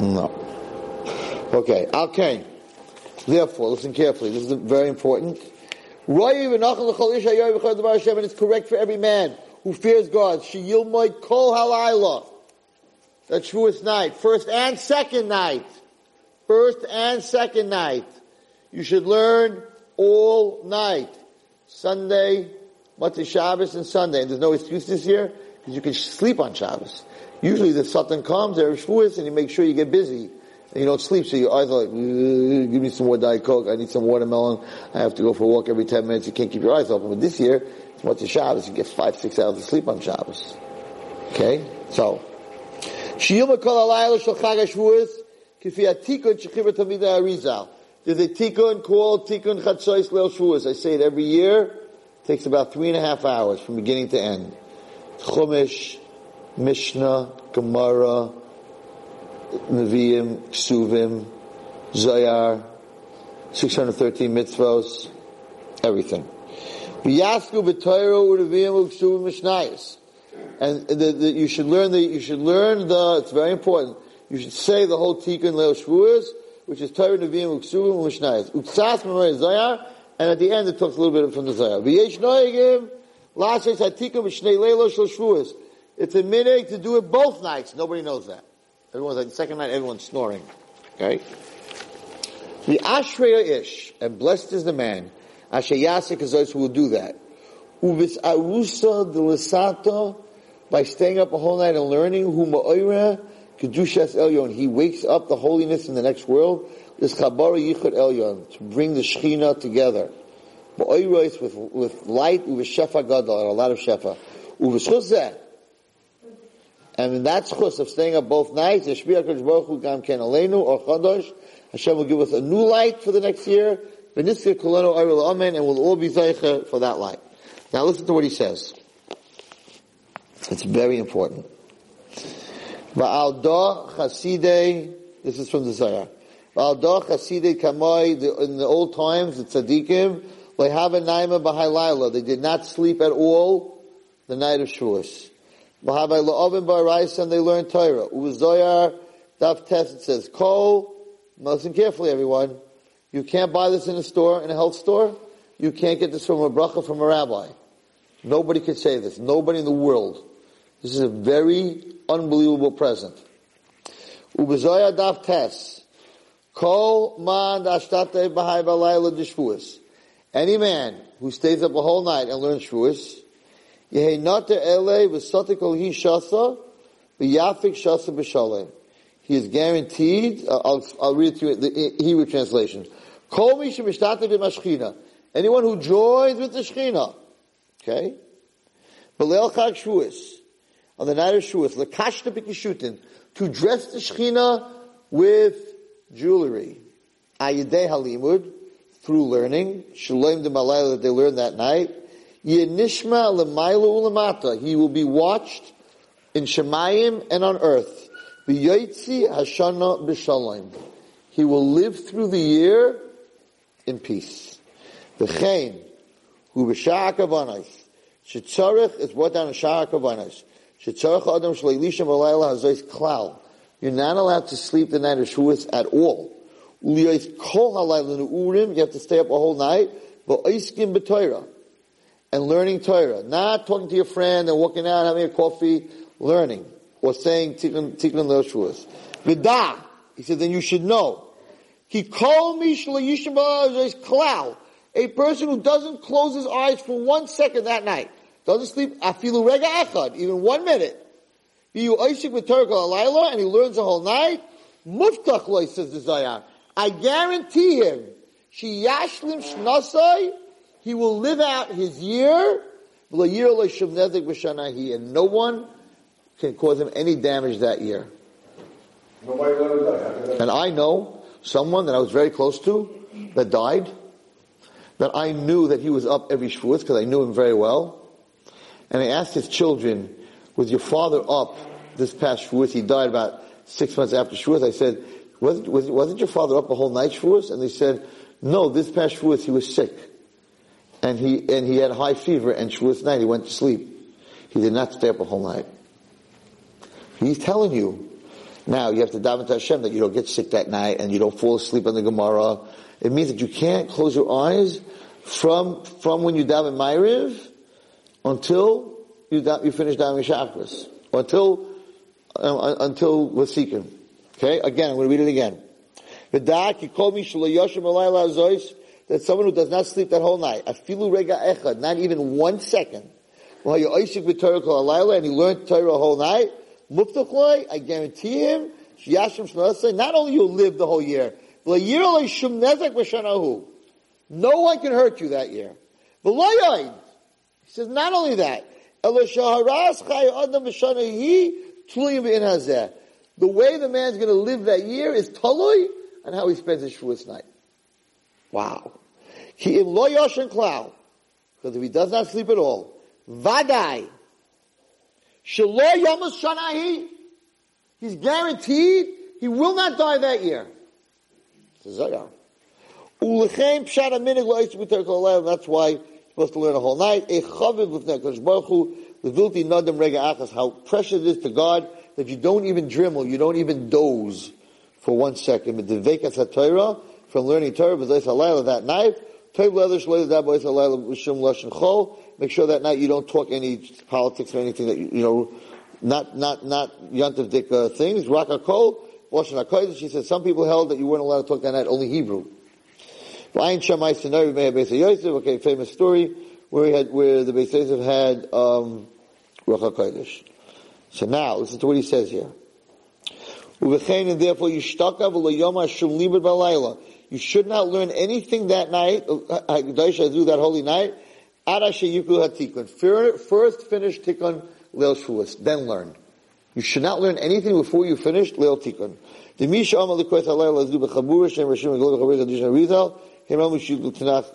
No. Okay, okay. Therefore, listen carefully. This is very important. And it's correct for every man who fears God. That's Shavuos night. First and second night. First and second night. You should learn all night. Sunday, Motzei Shabbos and Sunday. And there's no excuse this year because you can sleep on Shabbos. Usually the Satan comes, there's Shavuos, and you make sure you get busy. You don't sleep, so your eyes are like, mm, give me some more Diet Coke, I need some watermelon, I have to go for a walk every 10 minutes, you can't keep your eyes open. But this year, it's Motzei Shabbos, you get five, six hours of sleep on Shabbos. Okay, so. There's a tikkun called Tikkun Chatzos Leil Shavuos. I say it every year. It takes about three and a half hours from beginning to end. Chumash, Mishnah, Gemara, Nevi'im, Ksuvim, Zohar, 613 mitzvos, everything. V'yasku b'toyro u'nevi'im u'ksuvim mishnayis. And the, the, you should learn the, you should learn the, it's very important, you should say the whole Tikkun Leil Shavuos, which is Torah Nevi'im Uksuvim U'Mishnayis. Uksas Memori Zohar, and at the end it talks a little bit from the Zayar. V'yesh noegim, lashes hatikum v'shnei leilo Shavuos. It's a minute to do it both nights. Nobody knows that. Everyone's like, the second night everyone's snoring. Okay? The Ashreya Ish, and blessed is the man, Asher Yasik is those who will do that. Uvis Arusa de Lisato, by staying up a whole night and learning, who Ma'oira, Kedushas Elyon, he wakes up the holiness in the next world, this Chabara Yichud Elyon, to bring the Shechina together. Ma'oiros with, with light, uvis Shefa Gadol, a lot of Shefa. Uvis Chuzeh, and that's chus of staying up both nights. Yashbiya Kodesh Baruch Hu Gam Ken Aleinu or Chodosh. Hashem will give us a new light for the next year. V'nisker Kolonu Aril Amen, and we'll all be zeicha for that light. Now listen to what he says. It's very important. Va'alda Chasidei, this is from the Zohar. Va'alda Chasidei Kamoi, in the old times, the tzaddikim, they have a naima b'haylayla. They did not sleep at all the night of Shavuos. V'havai la'ovim ba'araisa, and they learned Torah. Uzoyar, Daf Test, it says, Kol, listen carefully everyone, you can't buy this in a store, in a health store. You can't get this from a bracha from a rabbi. Nobody could say this. Nobody in the world. This is a very unbelievable present. Ubezoya daf tes. Kol man dashtate b'hai b'layla d'shvuas. Any man who stays up a whole night and learns shvuas, yehi shasa, shasa. He is guaranteed, uh, I'll, I'll read to you the Hebrew translation. Kol mi shemishtate. Anyone who joins with the Shechina. Okay? On the night of b'kishutin, to dress the Shechina with jewelry. Ayidei halimud, through learning, shalom de malayla that they learned that night. Yenishma lemayla ulamata, he will be watched in Shemayim and on earth. V'yotzi hashana b'shalom. He will live through the year in peace. V'chein, hu b'Sha'ar HaKavanos. Shetzarech is brought down in Sha'ar HaKavanos. Shetzarech adam shleilisha malayla hazois klal. You're not allowed to sleep the night of Shavuos at all. Uliyos kol halayla urim, you have to stay up a whole night. But V'oiskim b'toira. And learning Torah. Not talking to your friend and walking out, having a coffee, learning. Or saying tikkun leil Shavuos. He said, then you should know. He called me klal. A person who doesn't close his eyes for one second that night. Doesn't sleep afilu rega echad, even one minute. Be You oisik with Torah and he learns the whole night. Muftach says the Zohar. I guarantee him, she yashlim shnasai, he will live out his year, and no one can cause him any damage that year. And I know someone that I was very close to that died, that I knew that he was up every Shavuot because I knew him very well. And I asked his children, was your father up this past Shavuot? He died about six months after Shavuot. I said, wasn't, was, wasn't your father up a whole night Shavuot? And they said, no, this past Shavuot he was sick. And he, and he had high fever and Shavuot night he went to sleep. He did not stay up a whole night. He's telling you. Now you have to daven to Hashem that you don't get sick that night and you don't fall asleep on the Gemara. It means that you can't close your eyes from, from when you daven Ma'ariv until you, you finish davening Shachris. Until, uh, until Vasikim. Okay? Again, I'm going to read it again. V'dak, you call me shalayoshim alayla azois, that someone who does not sleep that whole night, afilu rega echad, not even one second, while you're oishik b'torah kol alayla, and he learned Torah whole night, muftachloi, I guarantee him, shiyashim shmalasai, not only you'll live the whole year, no one can hurt you that year. He says not only that. The way the man's going to live that year is talui and how he spends his Shavuos night. Wow. He im lo yoshen klal. Because if he does not sleep at all, vadai. Shelo yomas shanahi. He's guaranteed he will not die that year. Ulechem pshat aminig lo yitzim b'ter kol That's why you're supposed to learn a whole night. A chaviv l'fnei HaKadosh Baruch Hu, levilti nadam rega achas. How precious it is to God that you don't even dremel, you don't even doze for one second. But the vekas ha from learning Torah, v'zayis halayla that night, Make sure that night you don't talk any politics or anything that you, know, not not not yantiv dik uh, things. Rakakol, She said some people held that you weren't allowed to talk that night, only Hebrew. Okay, famous story where we had where the Beis Yosef had um, Kodesh. So now listen to what he says here. And therefore, you should not learn anything that night, uh, uh, do that holy night, First finish Tikkun Leil Shavuos, then learn. You should not learn anything before you finish Leil Tikkun.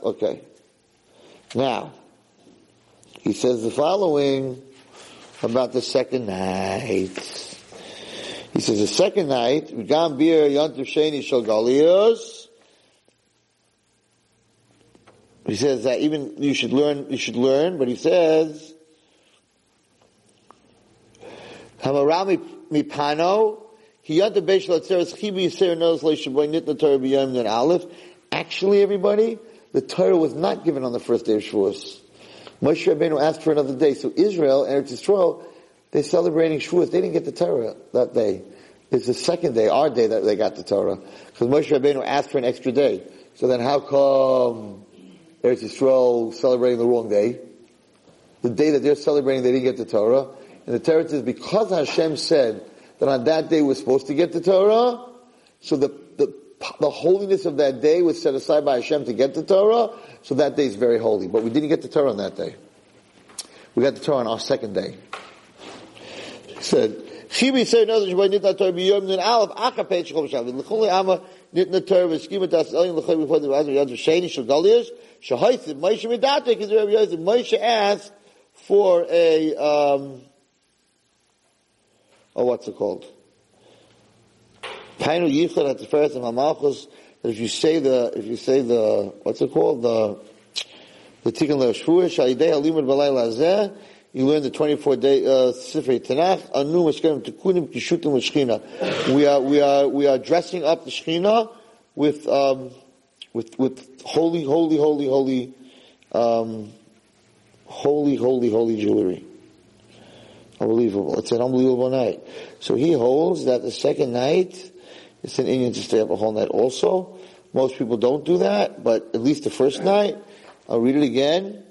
Okay. Now, he says the following about the second night. He says the second night, Gam Bir Sheni Shal He says that even you should learn, you should learn, but he says, mipano, Actually, everybody, the Torah was not given on the first day of Shavuos. Moshe Rabbeinu asked for another day. So Israel, Eretz Yisrael, they're celebrating Shavuos. They didn't get the Torah that day. It's the second day, our day, that they got the Torah. Because Moshe Rabbeinu asked for an extra day. So then how come Eretz Yisrael celebrating the wrong day. The day that they're celebrating, they didn't get the Torah. And the Torah says because Hashem said that on that day we're supposed to get the Torah, so the, the, the holiness of that day was set aside by Hashem to get the Torah, so that day is very holy. But we didn't get the Torah on that day. We got the Torah on our second day. He said, Chibi said another Shabbat Nitna Torah b'yom nun aleph acha pei shechol b'shav. L'choli ama Nitna Torah v'skima das elin l'choli b'chol b'chol b'chol b'chol b'chol b'chol Moshe Medatek is Rabbi Yosef. Moshe asked for a um, oh, what's it called? Yichud at the first of. That if you say the if you say the what's it called the the Tikkun Shalidei Halimud. You learn the 24 day uh, Sifrei Tanakh. Anu Kishutim. We are we are we are dressing up the Shechina with. Um, with with holy, holy, holy, holy, um, holy, holy, holy jewelry. Unbelievable. It's an unbelievable night. So he holds that the second night, it's an inyan to stay up a whole night also. Most people don't do that, but at least the first night, I'll read it again.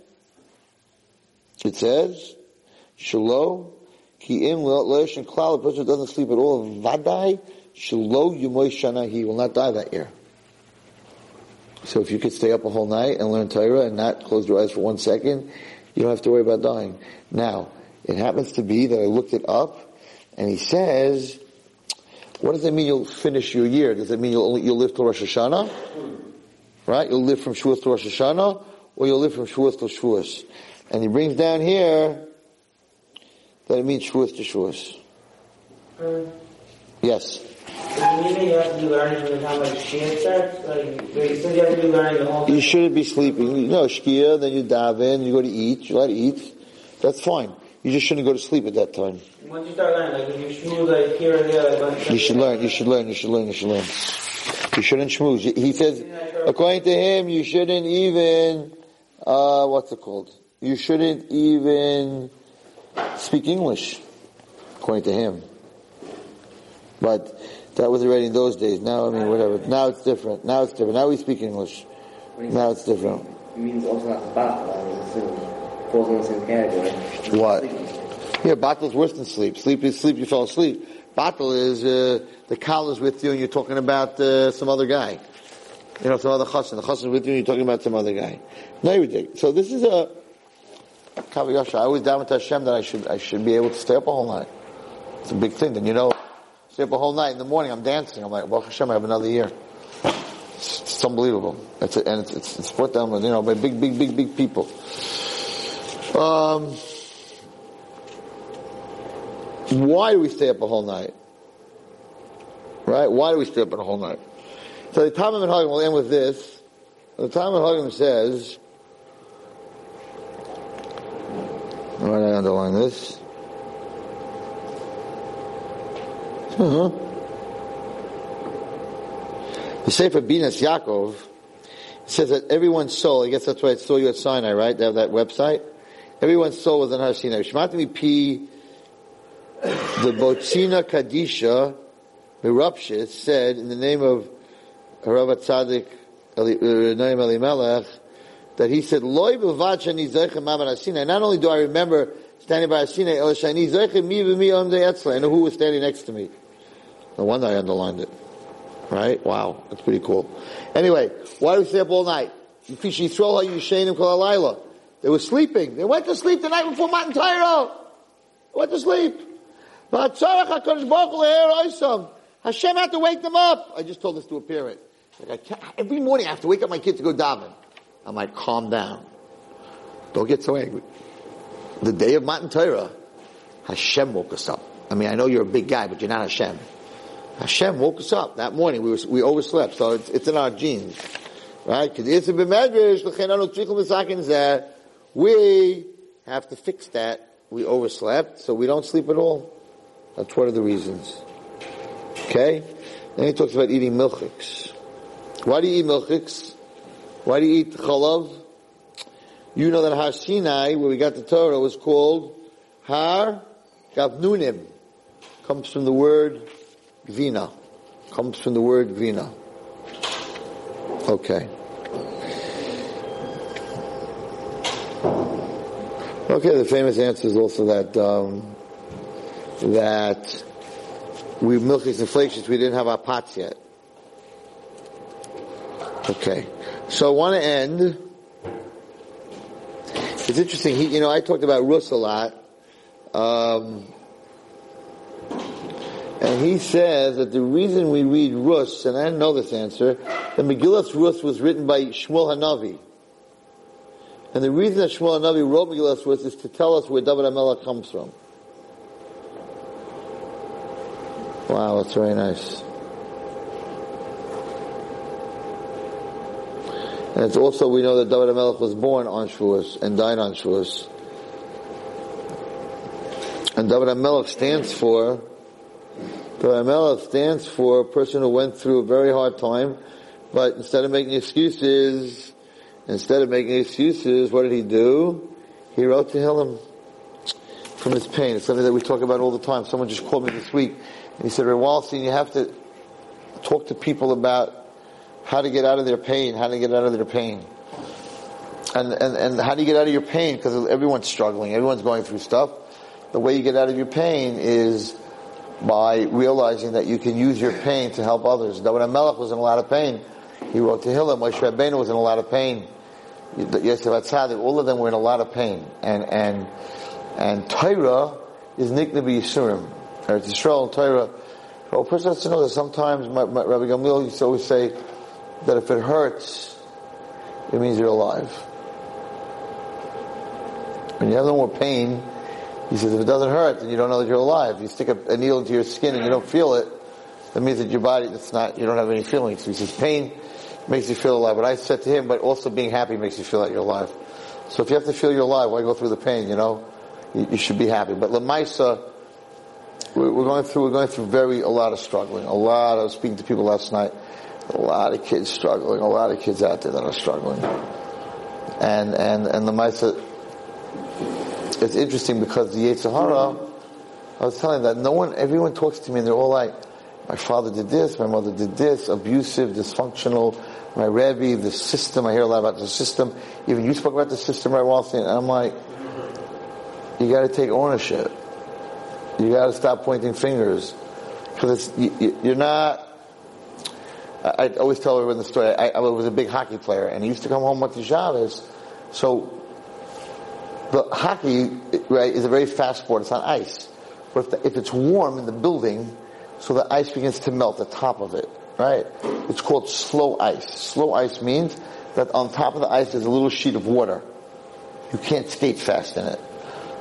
It says, Shalom, ki im le'eshin klal, a person doesn't sleep at all, vadai, shalom yumoy shana, he will not die that year. So if you could stay up a whole night and learn Torah and not close your eyes for one second, you don't have to worry about dying. Now, it happens to be that I looked it up, and he says, what does that mean you'll finish your year? Does that mean you'll, only, you'll live till Rosh Hashanah? Right? You'll live from Shavuos to Rosh Hashanah, or you'll live from Shavuos to Shavuos. And he brings down here that it means Shavuos to Shavuos. Uh, yes you shouldn't be sleeping. You know, shkia, then you daven, you go to eat, you let to eat. That's fine. You just shouldn't go to sleep at that time. Once you start learning, like if you shmooze like here and there, like you should learn, you should learn, you should learn, you should learn. You shouldn't schmooze. He says, according to him, you shouldn't even, uh, what's it called? You shouldn't even speak English, according to him. But that was already in those days. Now, I mean, whatever. Now it's different. Now it's different. Now we speak English. Now it's different. It means also not battle. I mean, falls in the same category. What? Yeah, battle is worse than sleep. Sleep is sleep. You fall asleep. Battle is uh, the is with you and you're talking about uh, some other guy. You know, some other chassan. The chassan is with you and you're talking about some other guy. No, you So this is a Kav HaYashar. I always daven with Hashem that I should, I should be able to stay up a whole night. It's a big thing. Then you know, stay up a whole night in the morning, I'm dancing. I'm like, Baruch Hashem, I have another year. It's, it's unbelievable. It's a, and it's, it's, it's put down, you know, by big, big, big, big people. Um, why do we stay up a whole night? Right? Why do we stay up a whole night? So the Ta'amei Haminhagim will end with this. The Ta'amei Haminhagim says, why did I underline this? Uh-huh. The Sefer Binas Yaakov says that everyone's soul, I guess that's why I saw you at Sinai, right? They have that website. Everyone's soul was in Har Sinai. Shmatimi P, the Botzina Kadisha, Mirupshis, said in the name of Harav Tzadik, Noam Elimelech, that he said, Loi b'vachani zeichem Sinai. Not only do I remember standing by Sinai, el shani zeichem mi v'mi om I know who was standing next to me. No wonder I underlined it. Right? Wow. That's pretty cool. Anyway, why do we stay up all night? They were sleeping. They went to sleep the night before Matan Torah. They went to sleep. Hashem had to wake them up. I just told this to a parent. Like every morning I have to wake up my kid to go daven. I'm like, calm down. Don't get so angry. The day of Matan Torah, Hashem woke us up. I mean, I know you're a big guy, but you're not Hashem. Hashem woke us up that morning. We we overslept, so it's, it's in our genes, right? Because we have to fix that. We overslept, so we don't sleep at all. That's one of the reasons. Okay? Then he talks about eating milchiks. Why do you eat milchiks? Why do you eat chalav? You know that Har Sinai, where we got the Torah, was called Har Gavnunim. Comes from the word Vina. Comes from the word Vina. Okay. Okay, the famous answer is also that um, that we milk these inflations, we didn't have our pots yet. Okay. So I want to end. It's interesting. He, you know, I talked about Rus a lot. Um, and he says that the reason we read Rus, and I didn't know this answer, the Megillah Rus was written by Shmuel Hanavi. And the reason that Shmuel Hanavi wrote Megillah Rus is to tell us where David HaMelech comes from. Wow, that's very nice. And it's also, we know that David HaMelech was born on Shavuos and died on Shavuos. And David HaMelech stands for the Amelech stands for a person who went through a very hard time, but instead of making excuses, instead of making excuses, what did he do? He wrote Tehillim from his pain. It's something that we talk about all the time. Someone just called me this week, and he said, Ray Wallerstein, you have to talk to people about how to get out of their pain, how to get out of their pain. And, and, and how do you get out of your pain? Because everyone's struggling, everyone's going through stuff. The way you get out of your pain is by realizing that you can use your pain to help others. David Melech was in a lot of pain. He wrote Tehillim. Moshe Rabbeinu was in a lot of pain. Yosef Atzadik, all of them were in a lot of pain. And, and, and Torah is Niknabi Yisurim. Eretz Yisrael and Torah. Well, a person has to know that sometimes, my, my, Rabbi Gamliel used to always say that if it hurts, it means you're alive. When you have no more pain, he says, if it doesn't hurt, then you don't know that you're alive. You stick a, needle into your skin and you don't feel it, that means that your body, it's not, you don't have any feelings. So he says, pain makes you feel alive. But I said to him, but also being happy makes you feel that you're alive. So if you have to feel you're alive, why go through the pain, you know? You, you should be happy. But Lamaisa, we're, going through, we're going through very, a lot of struggling. A lot, was speaking to people last night, a lot of kids struggling, a lot of kids out there that are struggling. And, and, and Lamaisa, it's interesting because the Yetzer Hara, I was telling that no one, everyone talks to me and they're all like, my father did this, my mother did this, abusive, dysfunctional, my Rebbe, the system, I hear a lot about the system. Even you spoke about the system right while and I'm like, you gotta take ownership. You gotta stop pointing fingers. Because you, you're not, I, I, always tell everyone the story. I, I, was a big hockey player, and he used to come home with the Shabbos. So the hockey, right, is a very fast sport. It's on ice. But if, the, if it's warm in the building, so the ice begins to melt, the top of it, right? It's called slow ice. Slow ice means that on top of the ice there's a little sheet of water. You can't skate fast in it.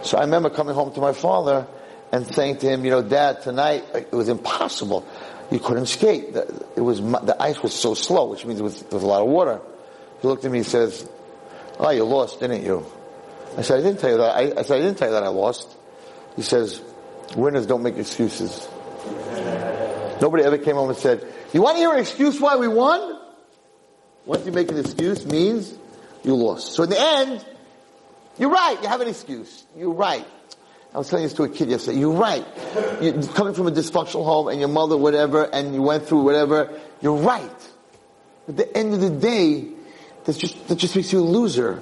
So I remember coming home to my father and saying to him, you know, Dad, tonight it was impossible. You couldn't skate. It was the ice was so slow, which means it was, there was a lot of water. He looked at me and says, "Oh, you lost, didn't you?" I said, "I didn't tell you that. I, I said, I didn't tell you that I lost." He says, "Winners don't make excuses." Nobody ever came home and said, "You want to hear an excuse why we won?" Once you make an excuse, means you lost. So in the end, you're right. You have an excuse. You're right. I was telling this to a kid yesterday. You're right. You're coming from a dysfunctional home and your mother, whatever, and you went through whatever. You're right. At the end of the day, that's just, that just makes you a loser.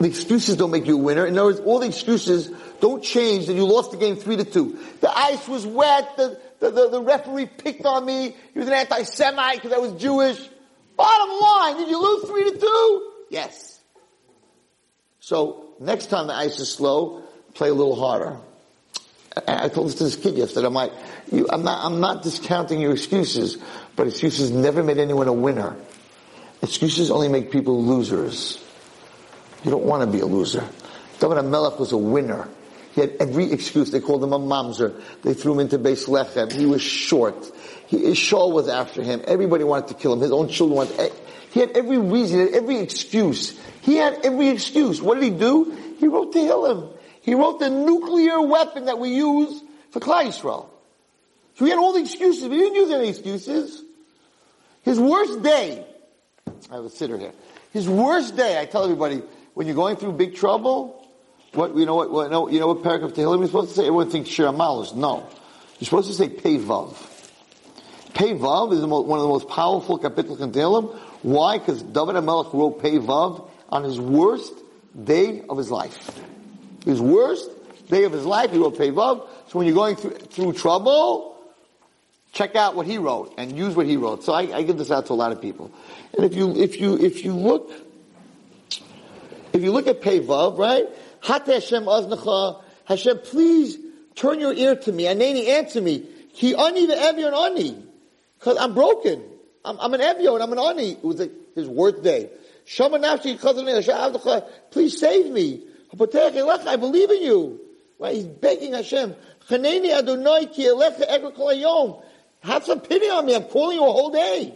The excuses don't make you a winner. In other words, all the excuses don't change that you lost the game three to two. The ice was wet. The, the, the, the referee picked on me. He was an anti-Semite because I was Jewish. Bottom line, did you lose three to two? Yes. So next time the ice is slow, play a little harder. I told this to this kid yesterday. I'm like, you, I'm not, I'm not discounting your excuses, but excuses never made anyone a winner. Excuses only make people losers. You don't want to be a loser. David HaMelech was a winner. He had every excuse. They called him a mamzer. They threw him into Beis Lechem. He was short. He, his Shaul was after him. Everybody wanted to kill him. His own children wanted. eh, He had every reason, had every excuse. He had every excuse. What did he do? He wrote Tehillim. He wrote the nuclear weapon that we use for Klal Yisrael. So he had all the excuses, but he didn't use any excuses. His worst day, I have a sitter here. His worst day, I tell everybody, when you're going through big trouble, what you know what, what you know what paragraph of Tehillim you're supposed to say? Everyone thinks Shir Amalos. No, you're supposed to say Pei Vav. Pei Vav is the mo- one of the most powerful capitals in Tehillim. Why? Because David HaMelech wrote Pei Vav on his worst day of his life. His worst day of his life, he wrote Pei Vav. So when you're going through, through trouble, check out what he wrote and use what he wrote. So I, I give this out to a lot of people. And if you if you if you look if you look at Pei Vav, right? Hate Hashem aznacha, Hashem, please turn your ear to me. Aneni, answer me. Ki ani ve'evyon ani. Cause I'm broken. I'm, I'm an evyo and I'm an ani. It was like his worst day. Shama nafshi please save me. I believe in you. Right? He's begging Hashem. Chaneni Adonai ki elecha eger kol hayom. Have some pity on me. I'm calling you a whole day.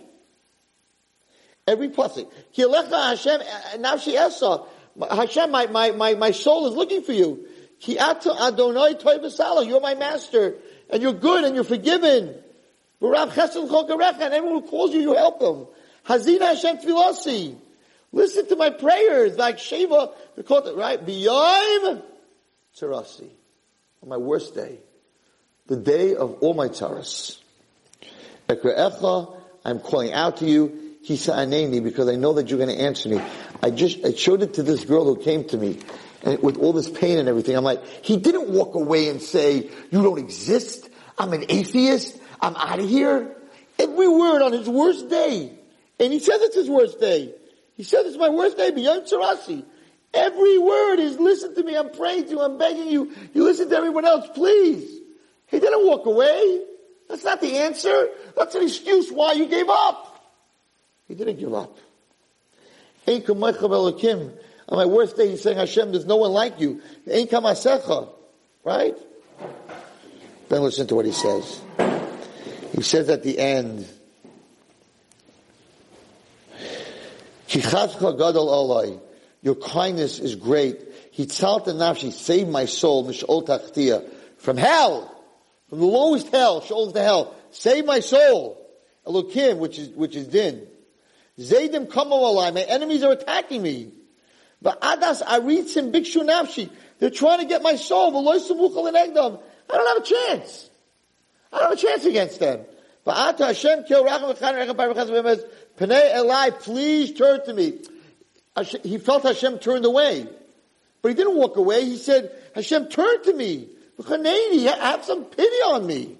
Every pasuk. Ki elecha Hashem, eh, eh, nafshi esa. Hashem, my, my, my, my soul is looking for you. Ki ata Adonai toy v'sala. You're my master. And you're good and you're forgiven. B'rav chesed chol karecha. And everyone who calls you, you help them. Hazina Hashem tfilasi. Listen to my prayers, like it, right? B'yoim tzarasi. On my worst day. The day of all my tzaras. Ekre'echa, I'm calling out to you. Kisa aneni, because I know that you're going to answer me. I just, I showed it to this girl who came to me. And with all this pain and everything, I'm like, he didn't walk away and say, you don't exist. I'm an atheist. I'm out of here. Every word on his worst day. And he says it's his worst day. He says it's my worst day beyond Sarasi. Every word is listen to me. I'm praying to you. I'm begging you. You listen to everyone else, please. He didn't walk away. That's not the answer. That's an excuse why you gave up. He didn't give up. On my worst day, he's saying, Hashem, there's no one like you. Kamasecha. Right? Then listen to what he says. He says at the end. Your kindness is great. Hitzalta nafshi, save my soul, mishol tachtia. From hell. From the lowest hell, shoals to hell. Save my soul. Elokim, which is, which is din. Zaydim kamo alai. My enemies are attacking me. But adas aritzim bikshu nafshi. They're trying to get my soul. I don't have a chance. I don't have a chance against them. But Hashem. Pnei Eli, please turn to me. He felt Hashem turned away. But he didn't walk away. He said, Hashem, turn to me. Have some pity on me.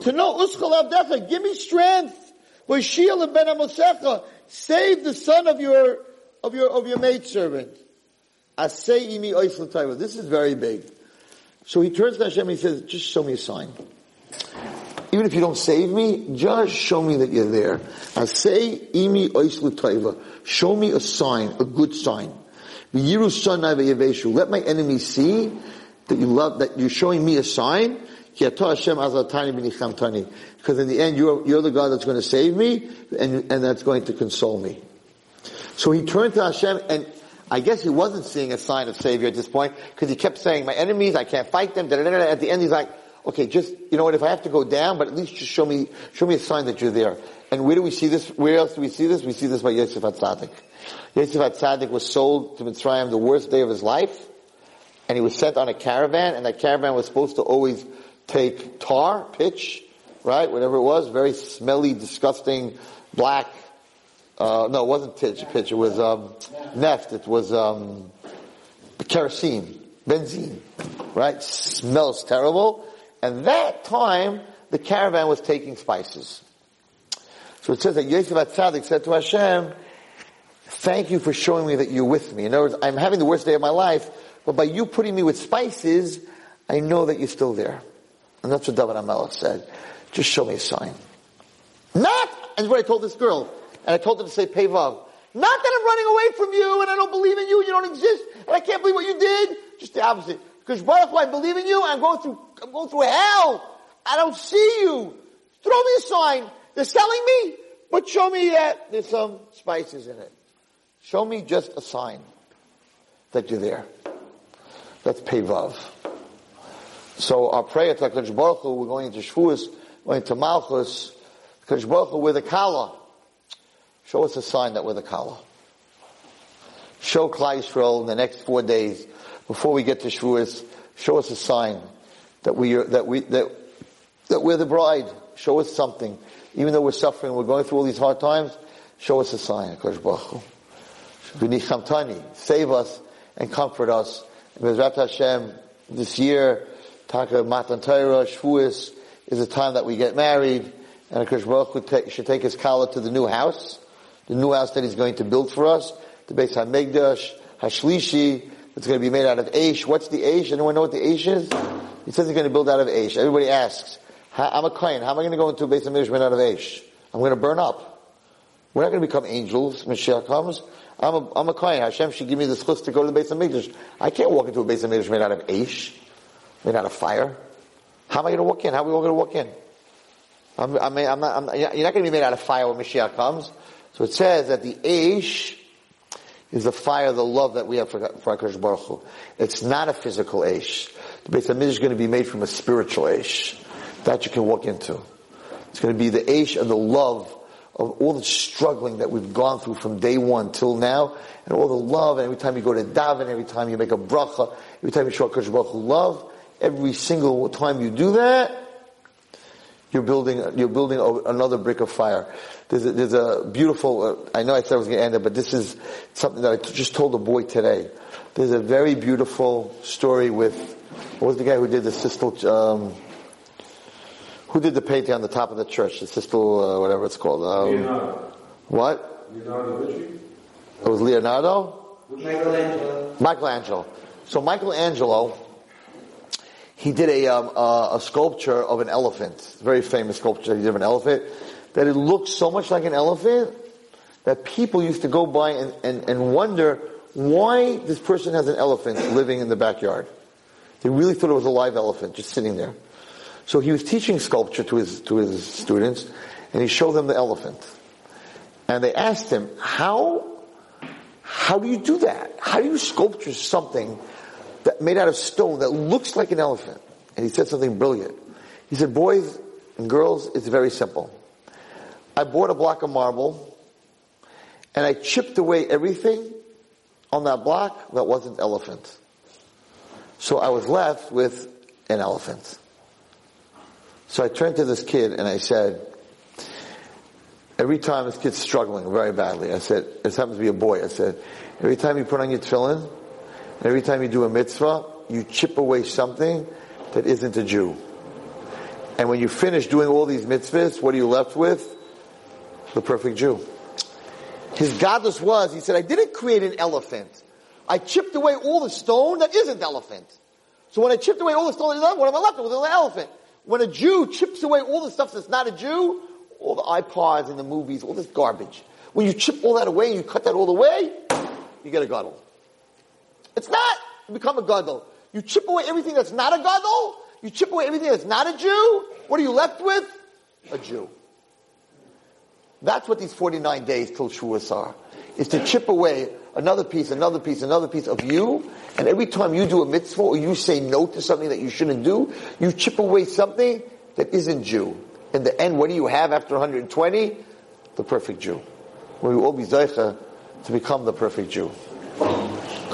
To know uskal give me strength. V'shil ben amosecha, save the son of your, of your, of your maidservant. This is very big. So he turns to Hashem and he says, just show me a sign. Even if you don't save me, just show me that you're there. Asay imi ois l'taiva. Show me a sign, a good sign. Let my enemies see that you love, that you're showing me a sign. Because in the end, you're, you're the God that's going to save me, and, and that's going to console me. So he turned to Hashem, and I guess he wasn't seeing a sign of Savior at this point, because he kept saying, my enemies, I can't fight them. At the end, he's like, okay, just, you know what, if I have to go down, but at least just show me, show me a sign that you're there. And where do we see this? Where else do we see this? We see this by Yosef HaTzadik. Yosef HaTzadik was sold to Mitzrayim the worst day of his life, and he was sent on a caravan, and that caravan was supposed to always take tar, pitch, right, whatever it was, very smelly, disgusting, black, uh, no, it wasn't pitch, pitch, it was, um, neft, it was, um, kerosene, benzene, right, smells terrible, and that time, the caravan was taking spices. So it says that Yosef HaTzadik said to Hashem, thank you for showing me that you're with me. In other words, I'm having the worst day of my life, but by you putting me with spices, I know that you're still there. And that's what David HaMelech said. Just show me a sign. Not, and what I told this girl, and I told her to say Pevav. Not that I'm running away from you and I don't believe in you and you don't exist and I can't believe what you did. Just the opposite. Because Baruch I believe in you and I'm going through, I'm going through hell. I don't see you. Throw me a sign. They're selling me, but show me that there's some spices in it. Show me just a sign that you're there. That's Pevav. So our prayer to HaKadosh Baruch Hu, we're going into Shavuos, going to Malchus, HaKadosh Baruch Hu, we're the Kala. Show us a sign that we're the Kala. Show Klai in the next four days, before we get to Shavuos, show us a sign that we are, that we, that, that we're the bride. Show us something. Even though we're suffering, we're going through all these hard times, show us a sign, HaKadosh Baruch Hu. Save us and comfort us. Bezrat Hashem, this year, Taka Matan Torah, Shavuos is the time that we get married, and Akash Baruch should take his kala to the new house, the new house that he's going to build for us, the Beis HaMikdash, Hashlishi, it's going to be made out of Aish. What's the Aish? Anyone know what the Aish is? He says he's going to build out of Aish. Everybody asks, I'm a Kohen, how am I going to go into a Beis HaMikdash made out of Aish? I'm going to burn up. We're not going to become angels, Mashiach comes. I'm a, I'm a Kohen. Hashem should give me the zchus to go to the Beis HaMikdash. I can't walk into a Beis HaMikdash made out of Aish made out of fire. How am I going to walk in? How are we all going to walk in? I'm, I'm, I'm not, I'm not, you're not going to be made out of fire when Mashiach comes. So it says that the Aish is the fire, the love that we have for, for HaKadosh Baruch Hu. It's not a physical Aish. The Beit HaMikdash is going to be made from a spiritual Aish. That you can walk into. It's going to be the Aish and the love of all the struggling that we've gone through from day one till now, and all the love, and every time you go to daven, every time you make a bracha, every time you show HaKadosh Baruch Hu love, Every single time you do that, you're building, you're building another brick of fire. There's a, there's a beautiful, uh, I know I said I was going to end it, but this is something that I just told a boy today. There's a very beautiful story with, what was the guy who did the Sistel, um, who did the painting on the top of the church? The Sistel, uh, whatever it's called. Um, Leonardo. What? Leonardo Vinci? It was Leonardo? Michelangelo. Michelangelo. So Michelangelo, he did a, um, uh, a sculpture of an elephant, very famous sculpture he did of an elephant, that it looked so much like an elephant that people used to go by and, and, and wonder why this person has an elephant living in the backyard. They really thought it was a live elephant just sitting there. So he was teaching sculpture to his, to his students, and he showed them the elephant. And they asked him, how, how do you do that? How do you sculpture something made out of stone that looks like an elephant. And he said something brilliant. He said, boys and girls, it's very simple. I bought a block of marble and I chipped away everything on that block that wasn't elephant. So I was left with an elephant. So I turned to this kid and I said, every time this kid's struggling very badly, I said, this happens to be a boy, I said, every time you put on your tefillin, Every time you do a mitzvah, you chip away something that isn't a Jew. And when you finish doing all these mitzvahs, what are you left with? The perfect Jew. His gadlus was, he said, I didn't create an elephant. I chipped away all the stone that isn't elephant. So when I chipped away all the stone that isn't what am I left with? An elephant. When a Jew chips away all the stuff that's not a Jew, all the iPods and the movies, all this garbage. When you chip all that away and you cut that all away, you get a gadol. It's not. You become a gadol. You chip away everything that's not a gadol. You chip away everything that's not a Jew. What are you left with? A Jew. That's what these 49 days till Shavuos are. Is to chip away another piece, another piece, another piece of you. And every time you do a mitzvah or you say no to something that you shouldn't do, you chip away something that isn't Jew. In the end, what do you have after 120? The perfect Jew. We will all be zeicha to become the perfect Jew.